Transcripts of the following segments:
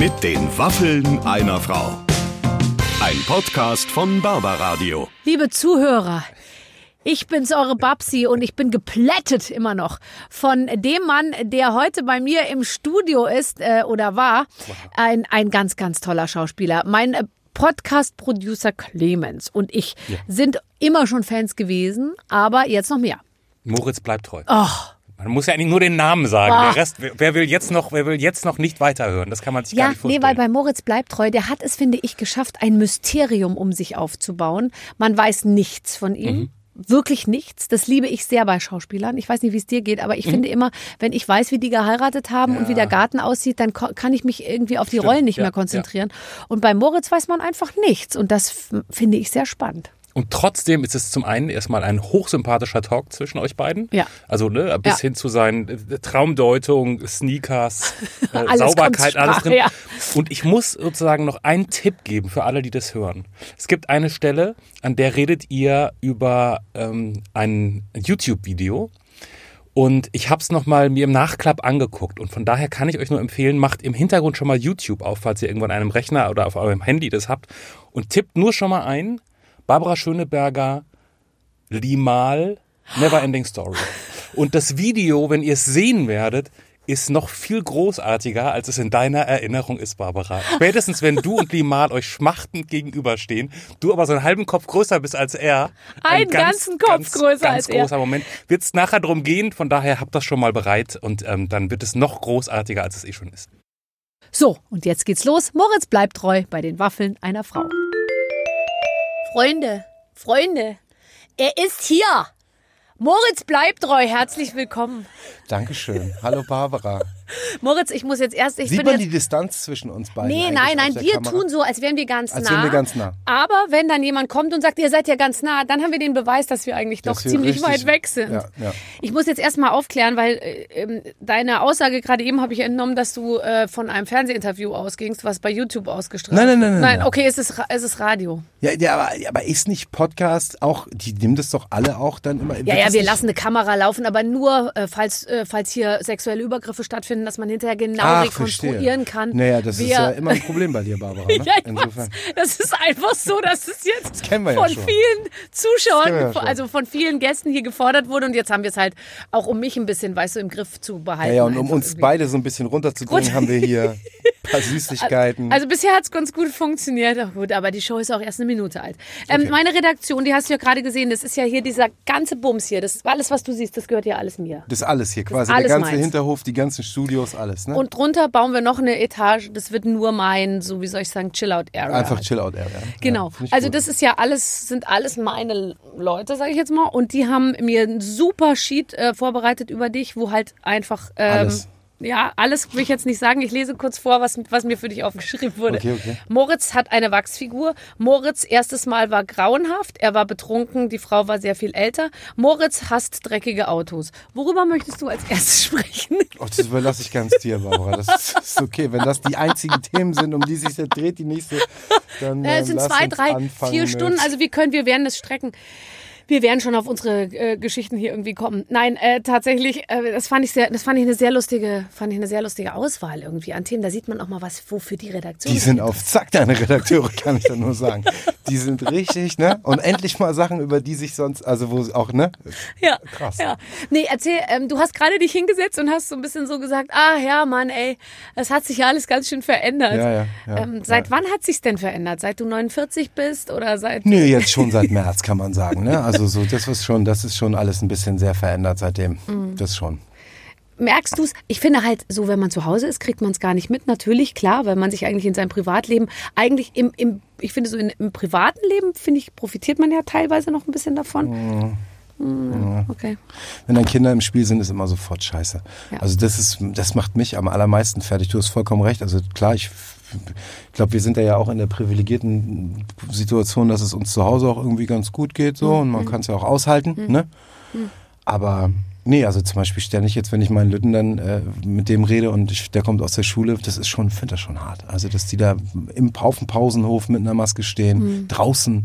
Mit den Waffeln einer Frau. Ein Podcast von Barbaradio. Liebe Zuhörer, ich bin's, eure Babsi, und ich bin geplättet immer noch von dem Mann, der heute bei mir im Studio ist äh, oder war. Ein, ein ganz, ganz toller Schauspieler. Mein äh, Podcast-Producer Clemens und ich sind immer schon Fans gewesen, aber jetzt noch mehr. Moritz bleibt treu. Och, Man muss ja eigentlich nur den Namen sagen. Der Rest, wer- will jetzt noch, wer will jetzt noch nicht weiterhören? Das kann man sich gar Ja, nicht nee, vorstellen. weil bei Moritz bleibt treu, der hat es, finde ich, geschafft, ein Mysterium um sich aufzubauen. Man weiß nichts von ihm. Mhm. Wirklich nichts. Das liebe ich sehr bei Schauspielern. Ich weiß nicht, wie es dir geht, aber ich Mhm. finde immer, wenn ich weiß, wie die geheiratet haben und wie der Garten aussieht, dann kann ich mich irgendwie auf die Rollen nicht ja, mehr konzentrieren. Und bei Moritz weiß man einfach nichts. Und das finde ich sehr spannend. Und trotzdem ist es zum einen erstmal ein hochsympathischer Talk zwischen euch beiden. Ja. Also ne, bis Ja. hin zu seinen äh, Traumdeutung, Sneakers, äh, Alles Sauberkeit, alles drin. ja. Und ich muss sozusagen noch einen Tipp geben für alle, die das hören. Es gibt eine Stelle, an der redet ihr über ähm, ein YouTube-Video. Und ich habe es nochmal mir im Nachklapp angeguckt. Und von daher kann ich euch nur empfehlen, macht im Hintergrund schon mal YouTube auf, falls ihr irgendwo an einem Rechner oder auf eurem Handy das habt. Und tippt nur schon mal ein, Barbara Schöneberger, Limal, Never Ending Story. Und das Video, wenn ihr es sehen werdet, ist noch viel großartiger, als es in deiner Erinnerung ist, Barbara. Spätestens, wenn du und Limal euch schmachtend gegenüberstehen, du aber so einen halben Kopf größer bist als er. ein Einen ganzen Kopf größer ganz als er. großer Moment. Wird es nachher drum gehen, von daher habt das schon mal bereit und ähm, dann wird es noch großartiger, als es eh schon ist. So, und jetzt geht's los. Moritz bleibt treu bei den Waffeln einer Frau. Freunde, Freunde, er ist hier. Moritz bleibt treu. Herzlich willkommen. Dankeschön. Hallo Barbara. Moritz, ich muss jetzt erst, ich Sieht man jetzt die Distanz zwischen uns beiden? Nee, nein, nein, wir Kamera? tun so, als wären wir ganz Als nah. wären wir ganz nah. Aber wenn dann jemand kommt und sagt, ihr seid ja ganz nah, dann haben wir den Beweis, dass wir eigentlich doch Dass wir ziemlich richtig- weit weg sind. Ja, ja. Ich muss jetzt erstmal aufklären, weil äh, ähm, deine Aussage gerade eben habe ich entnommen, dass du äh, von einem Fernsehinterview ausgingst, was bei YouTube ausgestrahlt Nein, nein, nein, nein, Nein, nein. okay, es ist, es ist Radio. Ja, ja aber, aber ist nicht Podcast auch, die nehmen das doch alle auch dann immer. Ja, ja, wir nicht- lassen eine Kamera laufen, aber nur, äh, falls, äh, falls hier sexuelle Übergriffe stattfinden, dass man hinterher genau Ach, rekonstruieren verstehe. kann. Naja, das ist ja immer ein Problem bei dir, Barbara. Ne? Ja, ich Insofern. weiß. Das ist einfach so, dass es jetzt ja von schon. vielen Zuschauern, ja also von vielen Gästen hier gefordert wurde. Und jetzt haben wir es halt auch, um mich ein bisschen, weißt du, im Griff zu behalten. Ja, ja, und um uns irgendwie. beide so ein bisschen runterzubringen, Runter- haben wir hier ein paar Süßigkeiten. Also bisher hat es ganz gut funktioniert. Ach gut, aber die Show ist auch erst eine Minute alt. Ähm, meine Redaktion, die hast du ja gerade gesehen, das ist ja hier dieser ganze Bums hier. Das alles, was du siehst, das gehört ja alles mir. das ist alles hier quasi. alles der ganze meins. Hinterhof, die ganzen Studios, alles. Ne? Und drunter bauen wir noch eine Etage. Das wird nur mein, so wie soll ich sagen, Chill-Out-Area. Einfach Chill-Out-Area. Genau. Ja, also gut. das ist ja alles, sind alles meine Leute, sage ich jetzt mal. Und die haben mir ein super Sheet äh, vorbereitet über dich, wo halt einfach ähm, Alles. Ja, alles will ich jetzt nicht sagen. Ich lese kurz vor, was, was mir für dich aufgeschrieben wurde. Okay, okay. Moritz hat eine Wachsfigur. Moritz erstes Mal war grauenhaft. Er war betrunken. Die Frau war sehr viel älter. Moritz hasst dreckige Autos. Worüber möchtest du als erstes sprechen? Oh, das überlasse ich ganz dir, Barbara. Das ist, ist okay. Wenn das die einzigen Themen sind, um die sich jetzt dreht, die nächste, dann Äh, ähm, es sind lass zwei, drei, vier mit- Stunden. Also wir können, wir werden es strecken. Wir werden schon auf unsere äh, Geschichten hier irgendwie kommen. Nein, äh, tatsächlich, äh, das fand ich sehr, das fand ich eine sehr lustige, fand ich eine sehr lustige Auswahl irgendwie an Themen. Da sieht man auch mal was, wofür die Redaktion. Die sind auf Zack, deine Redakteure, kann ich da nur sagen. Die sind richtig, ne? Und endlich mal Sachen, über die sich sonst, also wo auch, ne? ja, krass. Ja. Nee, erzähl, ähm, du hast gerade dich hingesetzt und hast so ein bisschen so gesagt, ah ja, Mann, ey, es hat sich ja alles ganz schön verändert. Ja, ja, ja, ähm, seit ja. wann hat sich's denn verändert? Seit du 49 bist oder seit? Nö, jetzt schon seit März, kann man sagen, ne? Also so, das ist schon, das ist schon alles ein bisschen sehr verändert seitdem. Mhm. Das schon. Merkst du es? Ich finde halt, so wenn man zu Hause ist, kriegt man es gar nicht mit. Natürlich, klar, weil man sich eigentlich in seinem Privatleben, eigentlich im, im ich finde so in, im privaten Leben, finde ich, profitiert man ja teilweise noch ein bisschen davon. Mm, ja, Okay. Wenn dann Kinder im Spiel sind, ist immer sofort scheiße. Ja. Also das ist, das macht mich am allermeisten fertig. Du hast vollkommen recht. Also klar, ich glaube, wir sind ja auch in der privilegierten Situation, dass es uns zu Hause auch irgendwie ganz gut geht so und Mhm. man kann es ja auch aushalten. Ne? Aber nee, also zum Beispiel ständig jetzt, wenn ich meinen Lütten dann äh, mit dem rede und ich, der kommt aus der Schule, das ist schon, finde das schon hart. Also dass die da im auf dem Pausenhof mit einer Maske stehen, Mhm. draußen.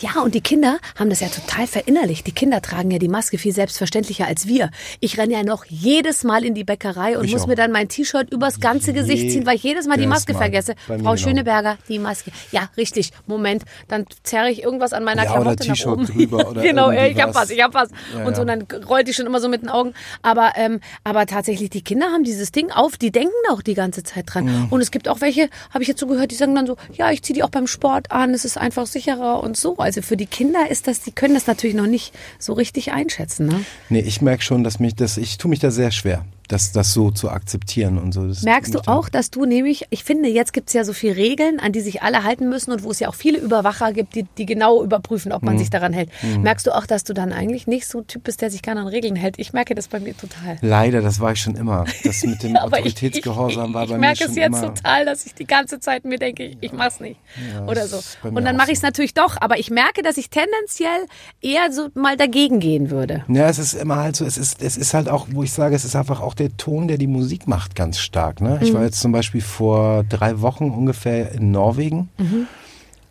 Ja, und die Kinder haben das ja total verinnerlicht. Die Kinder tragen ja die Maske viel selbstverständlicher als wir. Ich renne ja noch jedes Mal in die Bäckerei und Ich muss auch. mir dann mein T-Shirt übers ganze Gesicht ziehen, weil ich jedes Mal die Maske Mal. vergesse. Frau genau. Schöneberger, die Maske. Ja, richtig. Moment, dann zerre ich irgendwas an meiner Ja, Klamotte nach T-Shirt oben. drüber oder genau, ich hab was. ich hab was. Ja, und so, und dann rollt die schon immer so mit den Augen. Aber, ähm, aber tatsächlich, die Kinder haben dieses Ding auf, die denken auch die ganze Zeit dran. Mhm. Und es gibt auch welche, habe ich jetzt so gehört, die sagen dann so, ja, ich ziehe die auch beim Sport an, es ist einfach sicherer und so. Also für die Kinder ist das, die können das natürlich noch nicht so richtig einschätzen. Ne? Nee, ich merke schon, dass mich das, ich tue mich da sehr schwer, das, das so zu akzeptieren und so. Das Merkst du auch, dass du nämlich, ich finde, jetzt gibt es ja so viele Regeln, an die sich alle halten müssen und wo es ja auch viele Überwacher gibt, die, die genau überprüfen, ob Mhm. man sich daran hält. Merkst du auch, dass du dann eigentlich nicht so ein Typ bist, der sich gerne an Regeln hält? Ich merke das bei mir total. Leider, das war ich schon immer. Das mit dem Aber ich- Autoritätsgehorsam ich, war ich, bei ich mir merke schon es jetzt immer. total, dass ich die ganze Zeit mir denke, ich, ich mach's nicht. Oder so. Und dann mache ich es so. natürlich doch, aber ich merke, dass ich tendenziell eher so mal dagegen gehen würde. Ja, es ist immer halt so, es ist, es ist halt auch, wo ich sage, es ist einfach auch der Ton, der die Musik macht, ganz stark. Ne? Ich war Mhm. jetzt zum Beispiel vor drei Wochen ungefähr in Norwegen. Mhm.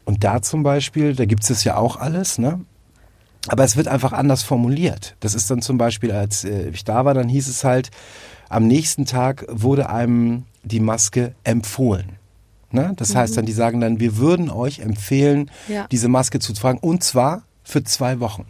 Und da zum Beispiel, da gibt es ja auch alles, ne? Aber es wird einfach anders formuliert. Das ist dann zum Beispiel, als äh, ich da war, dann hieß es halt, am nächsten Tag wurde einem die Maske empfohlen. Ne? Das heißt dann, die sagen dann, wir würden euch empfehlen, Ja. diese Maske zu tragen und zwar für zwei Wochen.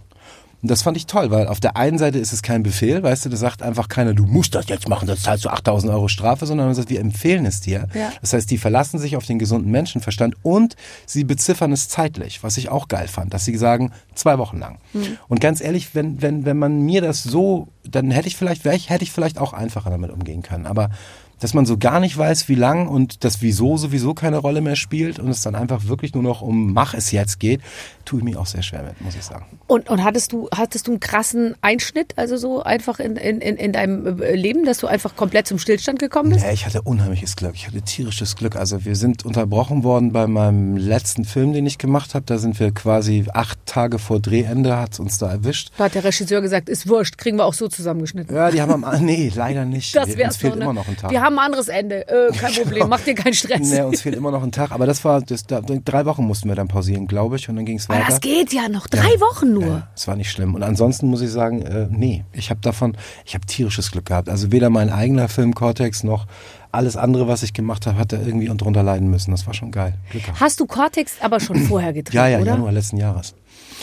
Und das fand ich toll, weil auf der einen Seite ist es kein Befehl, weißt du, da sagt einfach keiner, du musst das jetzt machen, sonst zahlst du 8000 Euro Strafe, sondern man sagt, wir empfehlen es dir. Ja. Das heißt, die verlassen sich auf den gesunden Menschenverstand und sie beziffern es zeitlich, was ich auch geil fand, dass sie sagen, zwei Wochen lang. Und ganz ehrlich, wenn, wenn, wenn man mir das so, dann hätte ich vielleicht, ich, hätte ich vielleicht auch einfacher damit umgehen können. Aber dass man so gar nicht weiß, wie lang und das Wieso sowieso keine Rolle mehr spielt und es dann einfach wirklich nur noch um Mach es jetzt geht, tue ich mir auch sehr schwer mit, muss ich sagen. Und, und hattest du hattest du einen krassen Einschnitt, also so einfach in, in, in, in deinem äh, Leben, dass du einfach komplett zum Stillstand gekommen bist? Ja, ich hatte unheimliches Glück. Ich hatte tierisches Glück. Also wir sind unterbrochen worden bei meinem letzten Film, den ich gemacht habe. Da sind wir quasi acht Tage vor Drehende, hat uns da erwischt. Da hat der Regisseur gesagt, ist wurscht, kriegen wir auch so zusammengeschnitten. Ja, die haben am nee, leider nicht. Das wär's uns fehlt noch, ne? immer noch ein Tag. Wir haben ein anderes Ende. Äh, kein Problem, mach dir keinen Stress. Nee, uns fehlt immer noch ein Tag. Aber das war, das, da, drei Wochen mussten wir dann pausieren, glaube ich. Und dann ging es Aber weiter. das geht ja noch. Drei Wochen nur. Ja, es war nicht schlimm. Und ansonsten muss ich sagen, äh, nee, ich habe davon, ich habe tierisches Glück gehabt. Also weder mein eigener Film Cortex noch alles andere, was ich gemacht habe, hat da irgendwie drunter leiden müssen. Das war schon geil. Glück gehabt. Hast du Cortex aber schon vorher gedreht, Ja, ja, oder? Januar letzten Jahres.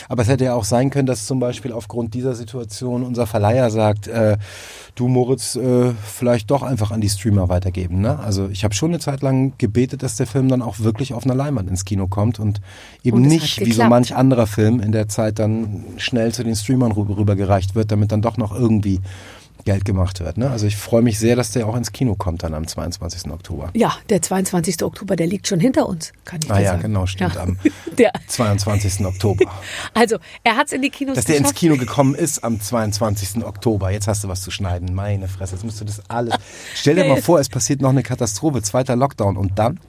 Aber es hätte ja auch sein können, dass zum Beispiel aufgrund dieser Situation unser Verleiher sagt, äh, du Moritz, äh, vielleicht doch einfach an die Streamer weitergeben. Ne? Also ich habe schon eine Zeit lang gebetet, dass der Film dann auch wirklich auf einer Leinwand ins Kino kommt und eben Und nicht wie so manch anderer Film in der Zeit dann schnell zu den Streamern rüber, rübergereicht wird, damit dann doch noch irgendwie Geld gemacht wird. Ne? Also ich freue mich sehr, dass der auch ins Kino kommt dann am 22. Oktober. Ja, der 22. Oktober, der liegt schon hinter uns, kann ich Ah ja, sagen. genau, stimmt, am Der, 22. Oktober. also, er hat es in die Kinos Dass der ins. Kino gekommen ist am 22. Oktober. Jetzt hast du was zu schneiden. Meine Fresse, jetzt musst du das alles. Stell dir Ja, mal vor, es passiert noch eine Katastrophe, zweiter Lockdown und dann?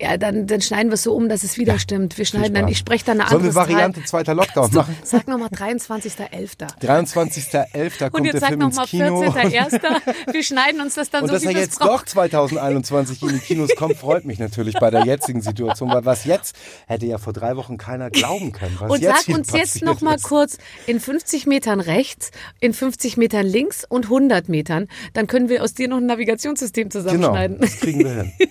Ja, dann, dann schneiden wir es so um, dass es wieder stimmt. Wir schneiden dann, ich spreche dann eine Sollen andere wir Variante zweiter Lockdown machen? Sag nochmal 23.11. 23.11. Und kommt jetzt der sag nochmal Kino. 14.01. Wir schneiden uns das dann Und so, dass er jetzt brauchen. doch 2021 in die Kinos kommt, freut mich natürlich bei der jetzigen Situation, weil was jetzt hätte ja vor drei Wochen keiner glauben können. Was Und sag uns jetzt nochmal kurz in 50 Metern rechts, in 50 Metern links und 100 Metern. Dann können wir aus dir noch ein Navigationssystem Genau, zusammenschneiden. das kriegen wir hin.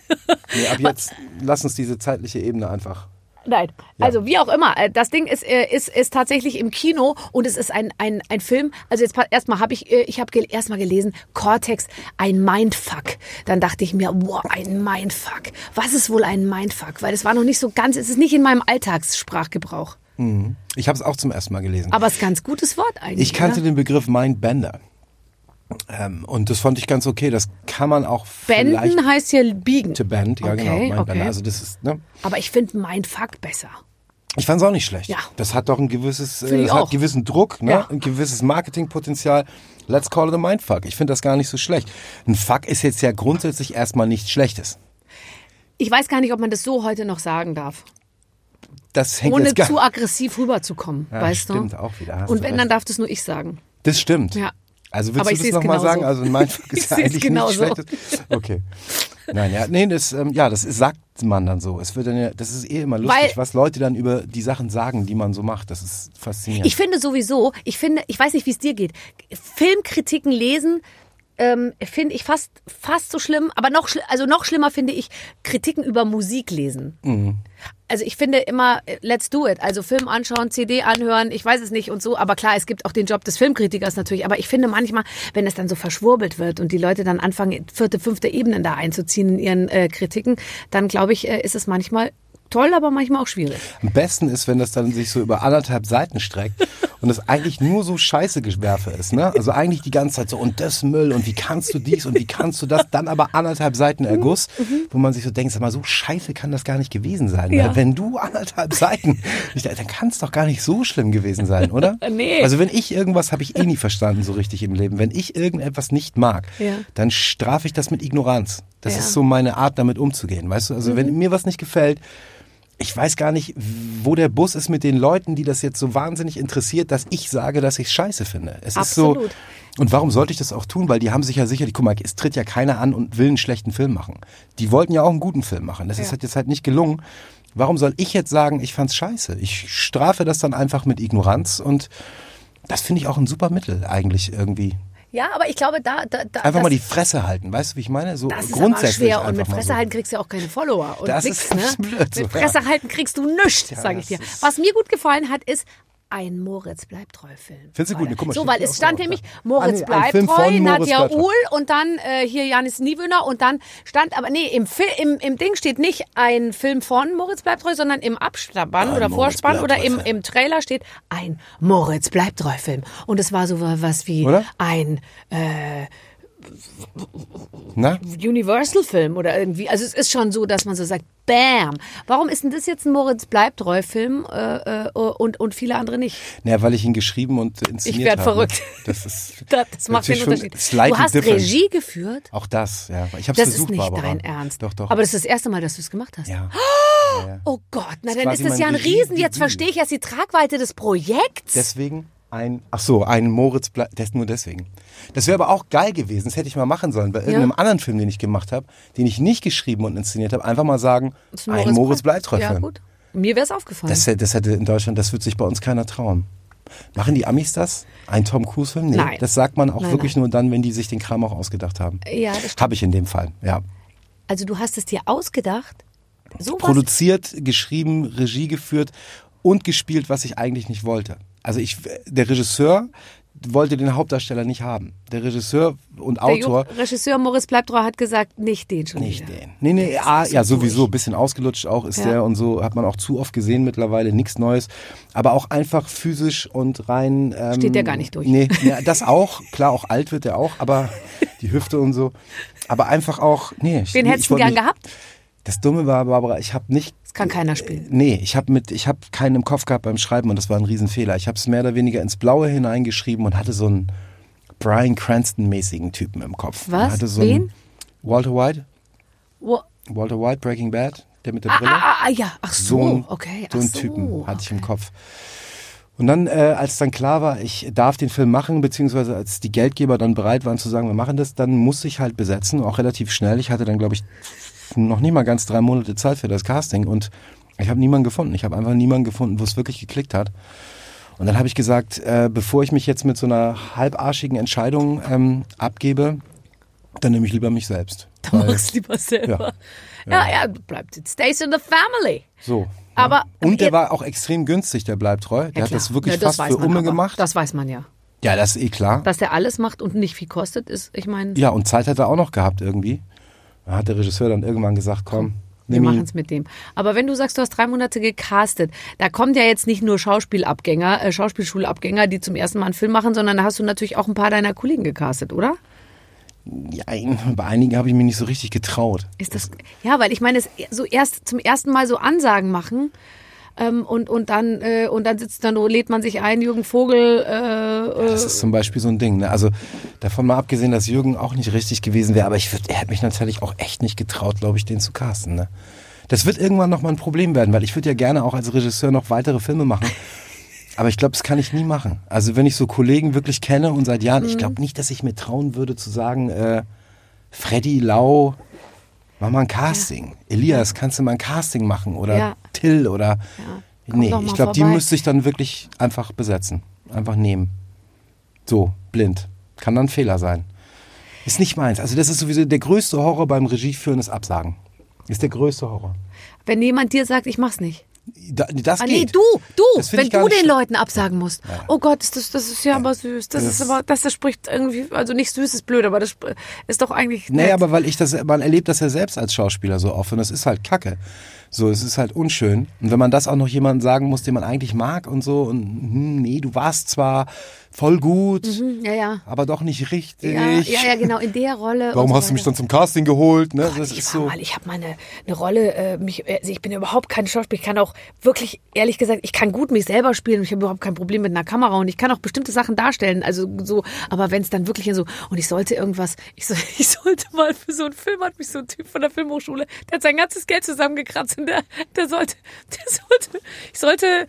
Nee, ab jetzt lass uns diese zeitliche Ebene einfach. Nein, also wie auch immer. äh, Das Ding ist, äh, ist, ist tatsächlich im Kino und es ist ein, ein, ein Film. Also jetzt erstmal habe ich, äh, ich habe gel erstmal gelesen, Cortex, ein Mindfuck. Dann dachte ich mir, wow, ein Mindfuck. Was ist wohl ein Mindfuck? Weil es war noch nicht so ganz, es ist nicht in meinem Alltagssprachgebrauch. Ich habe es auch zum ersten Mal gelesen. Aber es ist ein ganz gutes Wort eigentlich. Ich kannte oder? den Begriff Mindbender. Ähm, und das fand ich ganz okay. Das kann man auch Benden heißt ja biegen. to bend. Ja, Okay, genau. Okay. Also das ist, ne? Aber ich finde Mindfuck besser. Ich fand es auch nicht schlecht. Ja. Das hat doch ein gewisses, äh, hat gewissen Druck, ne? Ja. ein gewisses Marketingpotenzial. Let's call it a Mindfuck. Ich finde das gar nicht so schlecht. Ein Fuck ist jetzt ja grundsätzlich erstmal nichts Schlechtes. Ich weiß gar nicht, ob man das so heute noch sagen darf. Das hängt Ohne jetzt gar zu aggressiv rüberzukommen, Ja, weißt stimmt du? auch wieder, Und wenn, recht. dann darf das nur ich sagen. Das stimmt. Ja. Also willst Aber du das nochmal sagen? Also ein Mindfuck Ich ist ja eigentlich genauso. nichts Schlechtes. Okay. Nein, ja, nee, das, ähm, ja, das ist, sagt man dann so. Es wird dann ja, das ist eh immer lustig, Weil- was Leute dann über die Sachen sagen, die man so macht. Das ist faszinierend. Ich finde sowieso, ich finde, ich weiß nicht, wie es dir geht. Filmkritiken lesen ähm, finde ich fast fast so schlimm, aber noch also noch schlimmer finde ich Kritiken über Musik lesen. Mhm. Also ich finde immer äh, let's do it, also Film anschauen, CD anhören, ich weiß es nicht und so, aber klar, es gibt auch den Job des Filmkritikers natürlich, aber ich finde manchmal, wenn es dann so verschwurbelt wird und die Leute dann anfangen vierte, fünfte Ebenen da einzuziehen in ihren äh, Kritiken, dann glaube ich, äh, ist es manchmal toll, aber manchmal auch schwierig. Am besten ist, wenn das dann sich so über anderthalb Seiten streckt und es eigentlich nur so Scheißegewerfe ist, ne? Also eigentlich die ganze Zeit so und das Müll und wie kannst du dies und wie kannst du das, dann aber anderthalb Seiten Erguss, wo man sich so denkt, sag mal, so scheiße kann das gar nicht gewesen sein. Ja. Wenn du anderthalb Seiten, dann kann es doch gar nicht so schlimm gewesen sein, oder? Nee. Also wenn ich irgendwas habe ich eh nie verstanden so richtig im Leben. Wenn ich irgendetwas nicht mag, Ja. dann strafe ich das mit Ignoranz. Das Ja. ist so meine Art, damit umzugehen. Weißt du, also Mhm. wenn mir was nicht gefällt, ich weiß gar nicht, wo der Bus ist mit den Leuten, die das jetzt so wahnsinnig interessiert, dass ich sage, dass ich scheiße finde. Es Absolut. ist so. Und warum sollte ich das auch tun? Weil die haben sich ja sicherlich, guck mal, es tritt ja keiner an und will einen schlechten Film machen. Die wollten ja auch einen guten Film machen. Das ist halt jetzt halt nicht gelungen. Warum soll ich jetzt sagen, ich fand's scheiße? Ich strafe das dann einfach mit Ignoranz und das finde ich auch ein super Mittel eigentlich irgendwie. Ja, aber ich glaube, da, da, da Einfach mal die Fresse halten, weißt du, wie ich meine? So Das ist aber schwer und mit Fresse so. halten kriegst du ja auch keine Follower und Das nix, ist ne? blöd, mit Fresse halten kriegst du nichts, Ja, sage ich dir. Was mir gut gefallen hat, ist ein Moritz bleibt treu Film. Findest du gut? Ne, guck mal, so, weil es stand nämlich. Moritz Ah, nee, bleibt treu, Nadja. Uhl und dann äh, hier Janis Niewöhner und dann stand aber nee, im, Fil im, im Ding steht nicht ein Film von Moritz bleibt treu, sondern im Abspann oder Moritz Vorspann oder im, im Trailer steht ein Moritz bleibt treu Film und es war so was wie Oder? ein äh? Universal-Film oder irgendwie. Also es ist schon so, dass man so sagt, Bam. Warum ist denn das jetzt ein Moritz Bleibtreu-Film äh, äh, und, und viele andere nicht? Naja, weil ich ihn geschrieben und inszeniert Ich werd habe. verrückt. Das ist Das, das macht den Unterschied. Du hast different. Regie geführt? Auch das, ja. Ich habe Das versucht, ist nicht Barbara. dein Ernst. Doch, doch. Aber das ist das erste Mal, dass du es gemacht hast. ja. Oh Gott, na dann ist das ja ein Riesen. Jetzt verstehe ich erst die Tragweite des Projekts. Deswegen ein, ach so, ein Moritz Ble das nur deswegen. Das wäre aber auch geil gewesen, das hätte ich mal machen sollen, bei irgendeinem anderen Film, den ich gemacht habe, den ich nicht geschrieben und inszeniert habe, einfach mal sagen, ist ein Moritz Bleibtreu Ja, gut. Mir wäre es aufgefallen. Das, hätte- das hätte in Deutschland, das wird sich bei uns keiner trauen. Machen die Amis das? Ein Tom Cruise Film? Nee, Nein. das sagt man auch Nein, wirklich nein. nur dann, wenn die sich den Kram auch ausgedacht haben. ja, das. Habe ich in dem Fall, ja. Also du hast es dir ausgedacht? So produziert, geschrieben, Regie geführt und gespielt, was ich eigentlich nicht wollte. Also ich, der Regisseur wollte den Hauptdarsteller nicht haben. Der Regisseur und Der Autor Jo- Regisseur Moritz Bleibtreu hat gesagt, nicht den schon nicht wieder. den. Nee, nee, ah, so ja, sowieso, durch. bisschen ausgelutscht auch ist Ja. der und so, hat man auch zu oft gesehen mittlerweile, nichts Neues. Aber auch einfach physisch und rein. Ähm, Steht der gar nicht durch. Nee, ja, das auch, klar, auch alt wird der auch, aber die Hüfte und so. Aber einfach auch, nee. Wen nee, hättest du gern nicht- gehabt? Das Dumme war, Barbara, ich habe nicht Das kann keiner spielen. Nee, ich habe mit, ich habe keinen im Kopf gehabt beim Schreiben und das war ein Riesenfehler. Ich habe es mehr oder weniger ins Blaue hineingeschrieben und hatte so einen Brian Cranston-mäßigen Typen im Kopf. Was? So Wen? Walter White, Wo, Walter White, Breaking Bad, der mit der ah, Brille. ah, ah, ja, ach so, so ein, okay. so einen so, Typen hatte ich im. Kopf. Und dann, äh, als dann klar war, ich darf den Film machen, beziehungsweise als die Geldgeber dann bereit waren zu sagen, wir machen das, dann musste ich halt besetzen, auch relativ schnell. Ich hatte dann, glaube ich, noch nicht mal ganz drei Monate Zeit für das Casting und ich habe niemanden gefunden. Ich habe einfach niemanden gefunden, wo es wirklich geklickt hat. Und dann habe ich gesagt, äh, bevor ich mich jetzt mit so einer halbarschigen Entscheidung ähm, abgebe, dann nehme ich lieber mich selbst. Dann Weil- mach's lieber selber. Ja, ja, bleibt. It stays in the family. So. Aber- ja. Und der war auch extrem günstig, der bleibt treu. Der Ja, hat das wirklich ja, das fast für Umme aber. gemacht. Das weiß man ja. ja, das ist eh klar. Dass der alles macht und nicht viel kostet, ist, ich meine, Ja, und Zeit hat er auch noch gehabt irgendwie. Da hat der Regisseur dann irgendwann gesagt, komm, wir machen es mit dem. Aber wenn du sagst, du hast drei Monate gecastet, da kommt ja jetzt nicht nur Schauspielabgänger, äh, Schauspielschulabgänger, die zum ersten Mal einen Film machen, sondern da hast du natürlich auch ein paar deiner Kollegen gecastet, oder? Ja, bei einigen habe ich mich nicht so richtig getraut. Ist das, ja, weil ich meine, so erst zum ersten Mal so Ansagen machen ähm, und, und dann äh, und dann sitzt dann, lädt man sich ein, Jürgen Vogel, äh, Das ist zum Beispiel so ein Ding. Ne? Also davon mal abgesehen, dass Jürgen auch nicht richtig gewesen wäre, aber ich würd, er hat mich natürlich auch echt nicht getraut, glaube ich, den zu casten. Ne? Das wird irgendwann nochmal ein Problem werden, weil ich würde ja gerne auch als Regisseur noch weitere Filme machen. Aber ich glaube, das kann ich nie machen. Also wenn ich so Kollegen wirklich kenne und seit Jahren, ich glaube nicht, dass ich mir trauen würde zu sagen, äh, Freddy Lau, Mach mal ein Casting. Elias, kannst du mal ein Casting machen? Oder Ja. Till oder. Komm nee, ich glaube, die müsste ich dann wirklich einfach besetzen. Einfach nehmen. So, blind. Kann dann ein Fehler sein. Ist nicht meins. Also, das ist sowieso der größte Horror beim Regieführen, ist Absagen. Ist der größte Horror. Wenn jemand dir sagt, ich mach's nicht. Da, das Ah, nee, du, du, Das wenn du den schlimm. Leuten absagen musst. Oh Gott, ist das, das ist ja aber süß. Das, ist Das- aber, das, das spricht irgendwie, also nicht süß ist blöd, aber das ist doch eigentlich. Nee, nett. aber weil ich das, man erlebt das ja selbst als Schauspieler so oft und das ist halt Kacke. So, es ist halt unschön. Und wenn man das auch noch jemandem sagen muss, den man eigentlich mag und so, und hm, nee, du warst zwar voll gut, Hm, ja, ja. aber doch nicht richtig. Ja, ja, ja, genau, in der Rolle. und Warum so hast du mich dann zum Casting geholt? Ne? Das ich ist so. mal, ich habe mal eine, eine Rolle, äh, mich, also ich bin überhaupt kein Schauspieler, ich kann auch wirklich, ehrlich gesagt, ich kann gut mich selber spielen, ich habe überhaupt kein Problem mit einer Kamera und ich kann auch bestimmte Sachen darstellen, also so, aber wenn es dann wirklich so, und ich sollte irgendwas, ich, soll, ich sollte mal für so einen Film, hat mich so ein Typ von der Filmhochschule, der hat sein ganzes Geld zusammengekratzt und der, der sollte, der sollte, ich sollte,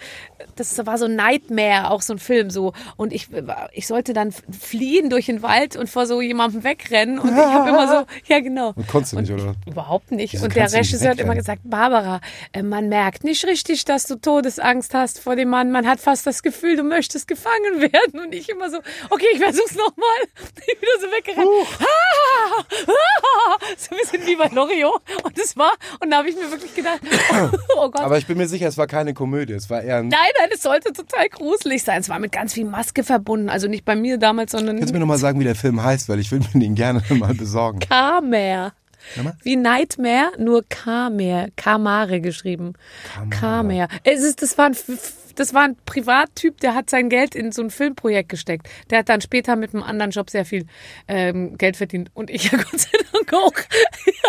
das war so Nightmare, auch so ein Film so, und ich, ich sollte dann fliehen durch den Wald und vor so jemandem wegrennen und ich habe immer so, ja genau. Und konntest du nicht, oder? Überhaupt nicht. Wieso und der Regisseur hat immer gesagt, Barbara, äh, man merkt nicht richtig, dass du Todesangst hast vor dem Mann. Man hat fast das Gefühl, du möchtest gefangen werden. Und ich immer so, okay, ich versuch's nochmal. Ich wieder so weggerannt. So ein bisschen wie bei Loriot. Und das war, und da habe ich mir wirklich gedacht, oh Gott. Aber ich bin mir sicher, es war keine Komödie. Es war eher ein. Nein, nein, es sollte total gruselig sein. Es war mit ganz viel Maske verbunden. Also nicht bei mir damals, sondern Kannst du mir nochmal sagen, wie der Film heißt, weil ich will mir den gerne mal besorgen. Nochmal? Wie Nightmare, nur Kamere, Kamare geschrieben. Kamere. Es ist, das war ein, das war ein Privattyp, der hat sein Geld in so ein Filmprojekt gesteckt. Der hat dann später mit einem anderen Job sehr viel ähm, Geld verdient. Und ich ja Gott sei Dank auch.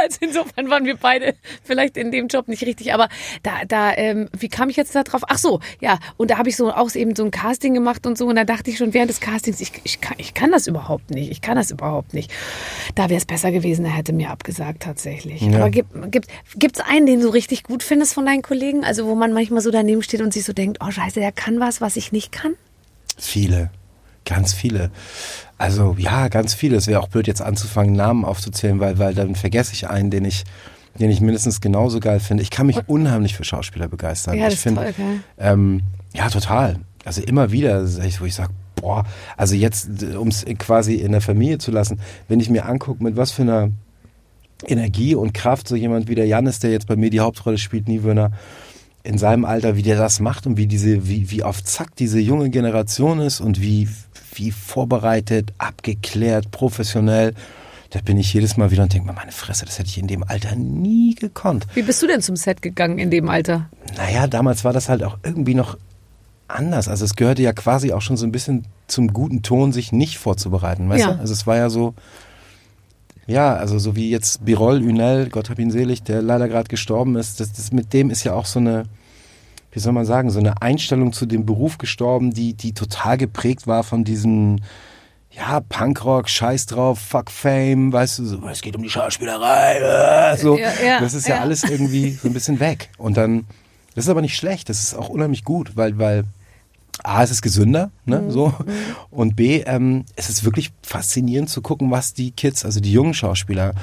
Also insofern waren wir beide vielleicht in dem Job nicht richtig. Aber da, da, ähm, wie kam ich jetzt da drauf? Ach so, ja. Und da habe ich so auch eben so ein Casting gemacht und so. Und da dachte ich schon während des Castings, ich, ich, kann, ich kann das überhaupt nicht. Ich kann das überhaupt nicht. Da wäre es besser gewesen, er hätte mir abgesagt tatsächlich. Ja. Aber gibt gibt gibt's einen, den du richtig gut findest von deinen Kollegen? Also wo man manchmal so daneben steht und sich so denkt, oh Scheiße, der kann was, was ich nicht kann. Viele. Ganz viele. Also ja, ganz viele. Es wäre auch blöd, jetzt anzufangen, Namen aufzuzählen, weil, weil dann vergesse ich einen, den ich, den ich mindestens genauso geil finde. Ich kann mich unheimlich für Schauspieler begeistern. Ja, das ich ist finde, toll, gell? ähm, ja, total. Also immer wieder, wo ich sage, boah, also jetzt, um es quasi in der Familie zu lassen, wenn ich mir angucke, mit was für einer Energie und Kraft so jemand wie der Janis, der jetzt bei mir die Hauptrolle spielt, Niewöhner, in seinem Alter, wie der das macht und wie diese, wie, wie auf Zack diese junge Generation ist und wie, wie vorbereitet, abgeklärt, professionell. Da bin ich jedes Mal wieder und denke mir, meine Fresse, das hätte ich in dem Alter nie gekonnt. Wie bist du denn zum Set gegangen in dem Alter? Naja, damals war das halt auch irgendwie noch anders. Also es gehörte ja quasi auch schon so ein bisschen zum guten Ton, sich nicht vorzubereiten, weißt Ja. du? Also es war ja so, ja, also so wie jetzt Birol Ünel, Gott hab ihn selig, der leider gerade gestorben ist, das, das mit dem ist ja auch so eine, wie soll man sagen, so eine Einstellung zu dem Beruf gestorben, die, die total geprägt war von diesem, ja, Punkrock, Scheiß drauf, Fuck Fame, weißt du, so, es geht um die Schauspielerei, äh, so. Ja, ja, das ist ja, ja. alles irgendwie so ein bisschen weg. Und dann, das ist aber nicht schlecht, das ist auch unheimlich gut, weil, weil A, es ist gesünder, ne, Mhm. so. Und B, ähm, es ist wirklich faszinierend zu gucken, was die Kids, also die jungen Schauspieler,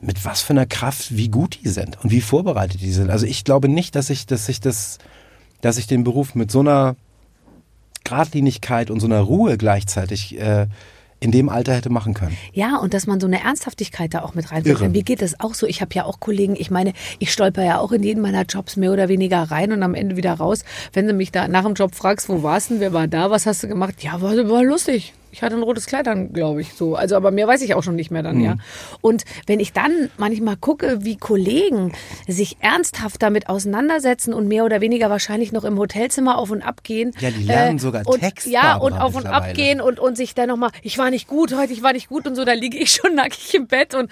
mit was für einer Kraft, wie gut die sind und wie vorbereitet die sind. Also ich glaube nicht, dass ich, dass ich das, dass ich den Beruf mit so einer Gradlinigkeit und so einer Ruhe gleichzeitig äh, in dem Alter hätte machen können. Ja, und dass man so eine Ernsthaftigkeit da auch mit reinbringt. Mir geht das auch so. Ich habe ja auch Kollegen, ich meine, ich stolper ja auch in jeden meiner Jobs mehr oder weniger rein und am Ende wieder raus. Wenn du mich da nach dem Job fragst, wo warst du, wer war da, was hast du gemacht? Ja, war, war lustig. Ich hatte ein rotes Kleid an, glaube ich, so. Also, aber mehr weiß ich auch schon nicht mehr dann, Mhm. ja. Und wenn ich dann manchmal gucke, wie Kollegen sich ernsthaft damit auseinandersetzen und mehr oder weniger wahrscheinlich noch im Hotelzimmer auf und ab gehen. Ja, die lernen sogar und, Text, Ja, und auf und ab gehen und, und sich dann nochmal, ich war nicht gut heute, ich war nicht gut und so, da liege ich schon nackig im Bett und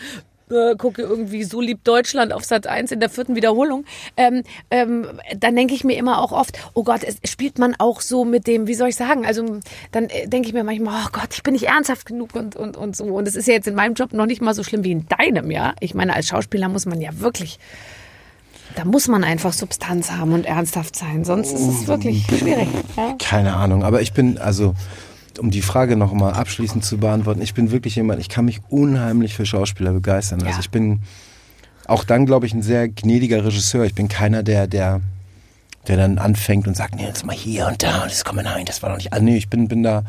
äh, gucke irgendwie so lieb Deutschland auf Sat 1 in der vierten Wiederholung, ähm, ähm, dann denke ich mir immer auch oft, oh Gott, es spielt man auch so mit dem, wie soll ich sagen, also dann äh, denke ich mir manchmal, oh Gott, ich bin nicht ernsthaft genug und, und, und so. Und es ist ja jetzt in meinem Job noch nicht mal so schlimm wie in deinem, ja. Ich meine, als Schauspieler muss man ja wirklich, da muss man einfach Substanz haben und ernsthaft sein, sonst ist es wirklich schwierig. Ja? Keine Ahnung, aber ich bin, also, um die Frage noch mal abschließend zu beantworten, ich bin wirklich jemand, ich kann mich unheimlich für Schauspieler begeistern. Also Ja. ich bin auch dann, glaube ich, ein sehr gnädiger Regisseur. Ich bin keiner, der, der, der dann anfängt und sagt, nee, jetzt mal hier und da und das kommt nein, das war doch nicht. Also, nee, ich bin, bin da,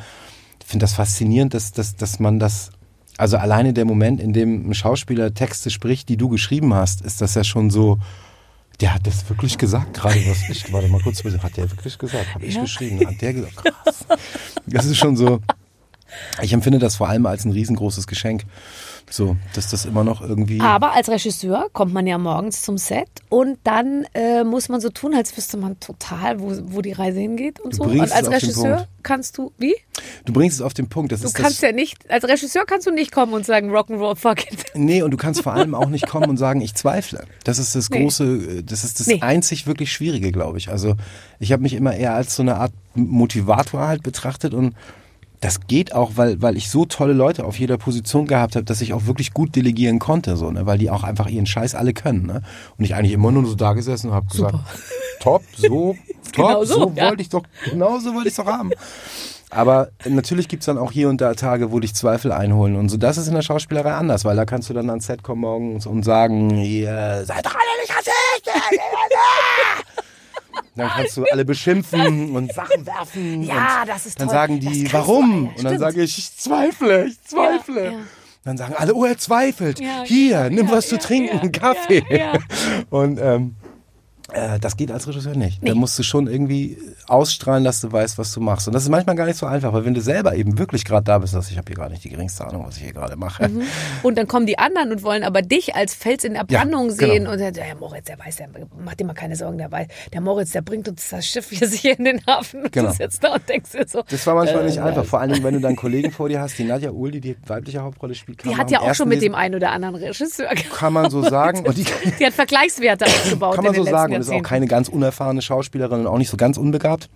finde das faszinierend, dass, dass, dass man das, also alleine der Moment, in dem ein Schauspieler Texte spricht, die du geschrieben hast, ist das ja schon so, der hat das wirklich gesagt, gerade was ich, warte mal kurz, hat der wirklich gesagt, habe ich Ja. geschrieben, hat der gesagt, krass. Das ist schon so, ich empfinde das vor allem als ein riesengroßes Geschenk, so, dass das immer noch irgendwie, Aber als Regisseur kommt man ja morgens zum Set und dann äh, muss man so tun, als wüsste man total, wo, wo die Reise hingeht und Du so. Und als Regisseur kannst du, wie? du bringst es auf den Punkt, das Du kannst ja nicht, als Regisseur kannst du nicht kommen und sagen Rock'n'Roll, fuck it. Nee, und du kannst vor allem auch nicht kommen und sagen, ich zweifle. Das ist das Nee. große, äh, das ist das Nee. einzig wirklich Schwierige, glaube ich. Also ich habe mich immer eher als so eine Art Motivator halt betrachtet und das geht auch, weil, weil ich so tolle Leute auf jeder Position gehabt habe, dass ich auch wirklich gut delegieren konnte, so, ne? weil die auch einfach ihren Scheiß alle können. Ne? Und ich eigentlich immer nur so da gesessen und habe gesagt, top, so, top, Genau so, so, ja. wollte ich doch, genau so wollte ich doch haben. Aber natürlich gibt's dann auch hier und da Tage, wo dich Zweifel einholen und so. Das ist in der Schauspielerei anders, weil da kannst du dann ans Set kommen morgens und sagen, ihr seid doch alle nicht rassistisch. Dann kannst du alle beschimpfen und Sachen werfen. Ja, das ist Dann toll. sagen Das die, warum? Und dann sage ich, ich zweifle, ich zweifle. Ja, ja. Dann sagen alle, oh, er zweifelt. Ja, Hier, nimm was zu trinken, einen Kaffee. Und ähm, äh, das geht als Regisseur nicht. Da musst du schon irgendwie ausstrahlen, dass du weißt, was du machst. Und das ist manchmal gar nicht so einfach, weil wenn du selber eben wirklich gerade da bist, dass ich habe hier gar nicht die geringste Ahnung, was ich hier gerade mache. Und dann kommen die anderen und wollen aber dich als Fels in der Ja, Brandung genau. sehen und sagen, der Moritz, der weiß, der macht dir mal keine Sorgen, der weiß, der Moritz, der bringt uns das Schiff hier sicher in den Hafen und Genau. du sitzt da und denkst dir so. Das war manchmal äh, nicht einfach. Vor Dingen, wenn du dann Kollegen vor dir hast, die Nadja Uhl, die die weibliche Hauptrolle spielt. Die hat ja auch schon mit dem einen oder anderen Regisseur Kann man so sagen. Und die, Die hat Vergleichswerte aufgebaut kann man so sagen. Ist auch keine ganz unerfahrene Schauspielerin und auch nicht so ganz unbegabt.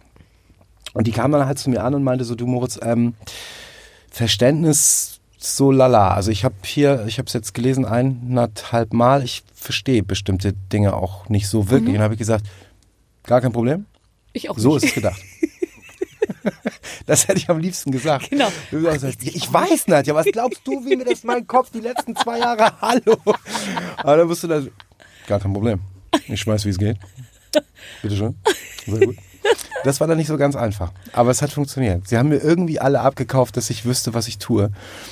Und die kam dann halt zu mir an und meinte so, du Moritz, ähm, Verständnis so lala. Also ich habe hier, ich habe es jetzt gelesen, eineinhalb Mal, ich verstehe bestimmte Dinge auch nicht so wirklich. Und habe ich gesagt, gar kein Problem, Ich auch so nicht. ist es gedacht. Das hätte ich am liebsten gesagt. Genau. Ich weiß nicht, ja, was glaubst du, wie mir das mein Kopf die letzten zwei Jahre, hallo. Aber dann wirst du dann, gar kein Problem. Ich weiß, wie es geht. Bitte schön. Sehr gut. Das war dann nicht so ganz einfach. Aber es hat funktioniert. Sie haben mir irgendwie alle abgekauft, dass ich wüsste, was ich tue.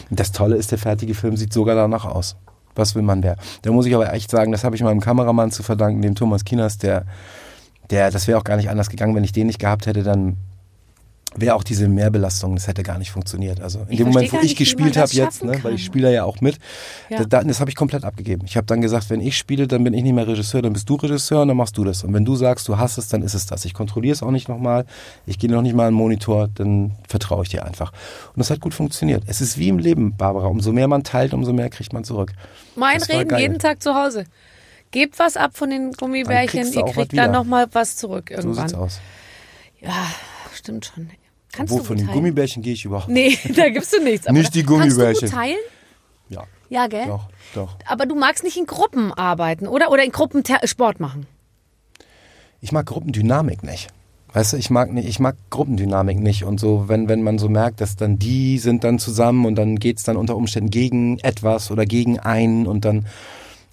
Das Tolle ist, der fertige Film sieht sogar danach aus. Was will man mehr? Da muss ich aber echt sagen, das habe ich meinem Kameramann zu verdanken, dem Thomas Kinas, der, der, das wäre auch gar nicht anders gegangen, wenn ich den nicht gehabt hätte, dann wäre auch diese Mehrbelastung, das hätte gar nicht funktioniert. Also in Ich dem Moment, wo ich nicht, gespielt habe das jetzt, ne, weil ich spiele ja auch mit, Ja. da, das habe ich komplett abgegeben. Ich habe dann gesagt, wenn ich spiele, dann bin ich nicht mehr Regisseur, dann bist du Regisseur und dann machst du das. Und wenn du sagst, du hast es, dann ist es das. Ich kontrolliere es auch nicht nochmal, ich gehe noch nicht mal an den Monitor, dann vertraue ich dir einfach. Und das hat gut funktioniert. Es ist wie im Leben, Barbara. Umso mehr man teilt, umso mehr kriegt man zurück. Mein Das Reden jeden Tag zu Hause. Gebt was ab von den Gummibärchen, ihr kriegt dann nochmal was zurück So irgendwann. sieht's aus. Ja, stimmt schon. Kannst Wo du von den? Gummibärchen gehe ich überhaupt Nee, da gibst du nichts. Nicht die Kannst du Gummibärchen. gut teilen? Ja, Ja, gell? doch, doch. Aber du magst nicht in Gruppen arbeiten, oder? Oder in Gruppen Ter- Sport machen. ich mag Gruppendynamik nicht. Weißt du, ich mag nicht, ich mag Gruppendynamik nicht und so, wenn, wenn man so merkt, dass dann die sind dann zusammen und dann geht's dann unter Umständen gegen etwas oder gegen einen und dann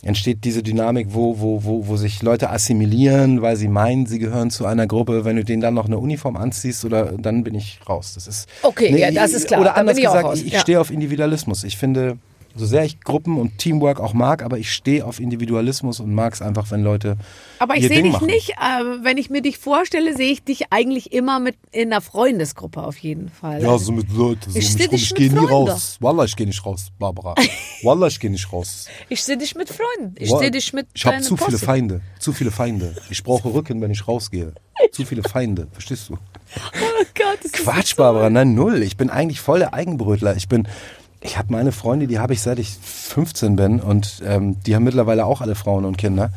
entsteht diese Dynamik, wo, wo, wo, wo sich Leute assimilieren, weil sie meinen, sie gehören zu einer Gruppe. Wenn du denen dann noch eine Uniform anziehst, oder dann bin ich raus. Das ist Okay, ja, das ist klar. Oder Da anders ich gesagt, ich, ich Ja. stehe auf Individualismus. Ich finde, so sehr ich Gruppen und Teamwork auch mag, aber ich stehe auf Individualismus und mag es einfach, wenn Leute Aber ich sehe dich machen. nicht, äh, wenn ich mir dich vorstelle, sehe ich dich eigentlich immer mit in einer Freundesgruppe auf jeden Fall. Ja, so mit Leuten. So Ich Ich mit gehe nie raus. Wallah, ich gehe nicht raus, Barbara. Wallah, ich gehe nicht raus. Ich sehe dich mit Freunden. Ich sehe dich mit Ich habe zu viele Posse. Feinde. Zu viele Feinde. Ich brauche Rücken, wenn ich rausgehe. Zu viele Feinde. Verstehst du? Oh Gott, das ist Quatsch, so- Barbara. Nein, null. Ich bin eigentlich voll der Eigenbrötler. Ich bin, ich habe meine Freunde, die habe ich seit ich 15 bin und ähm, die haben mittlerweile auch alle Frauen und Kinder.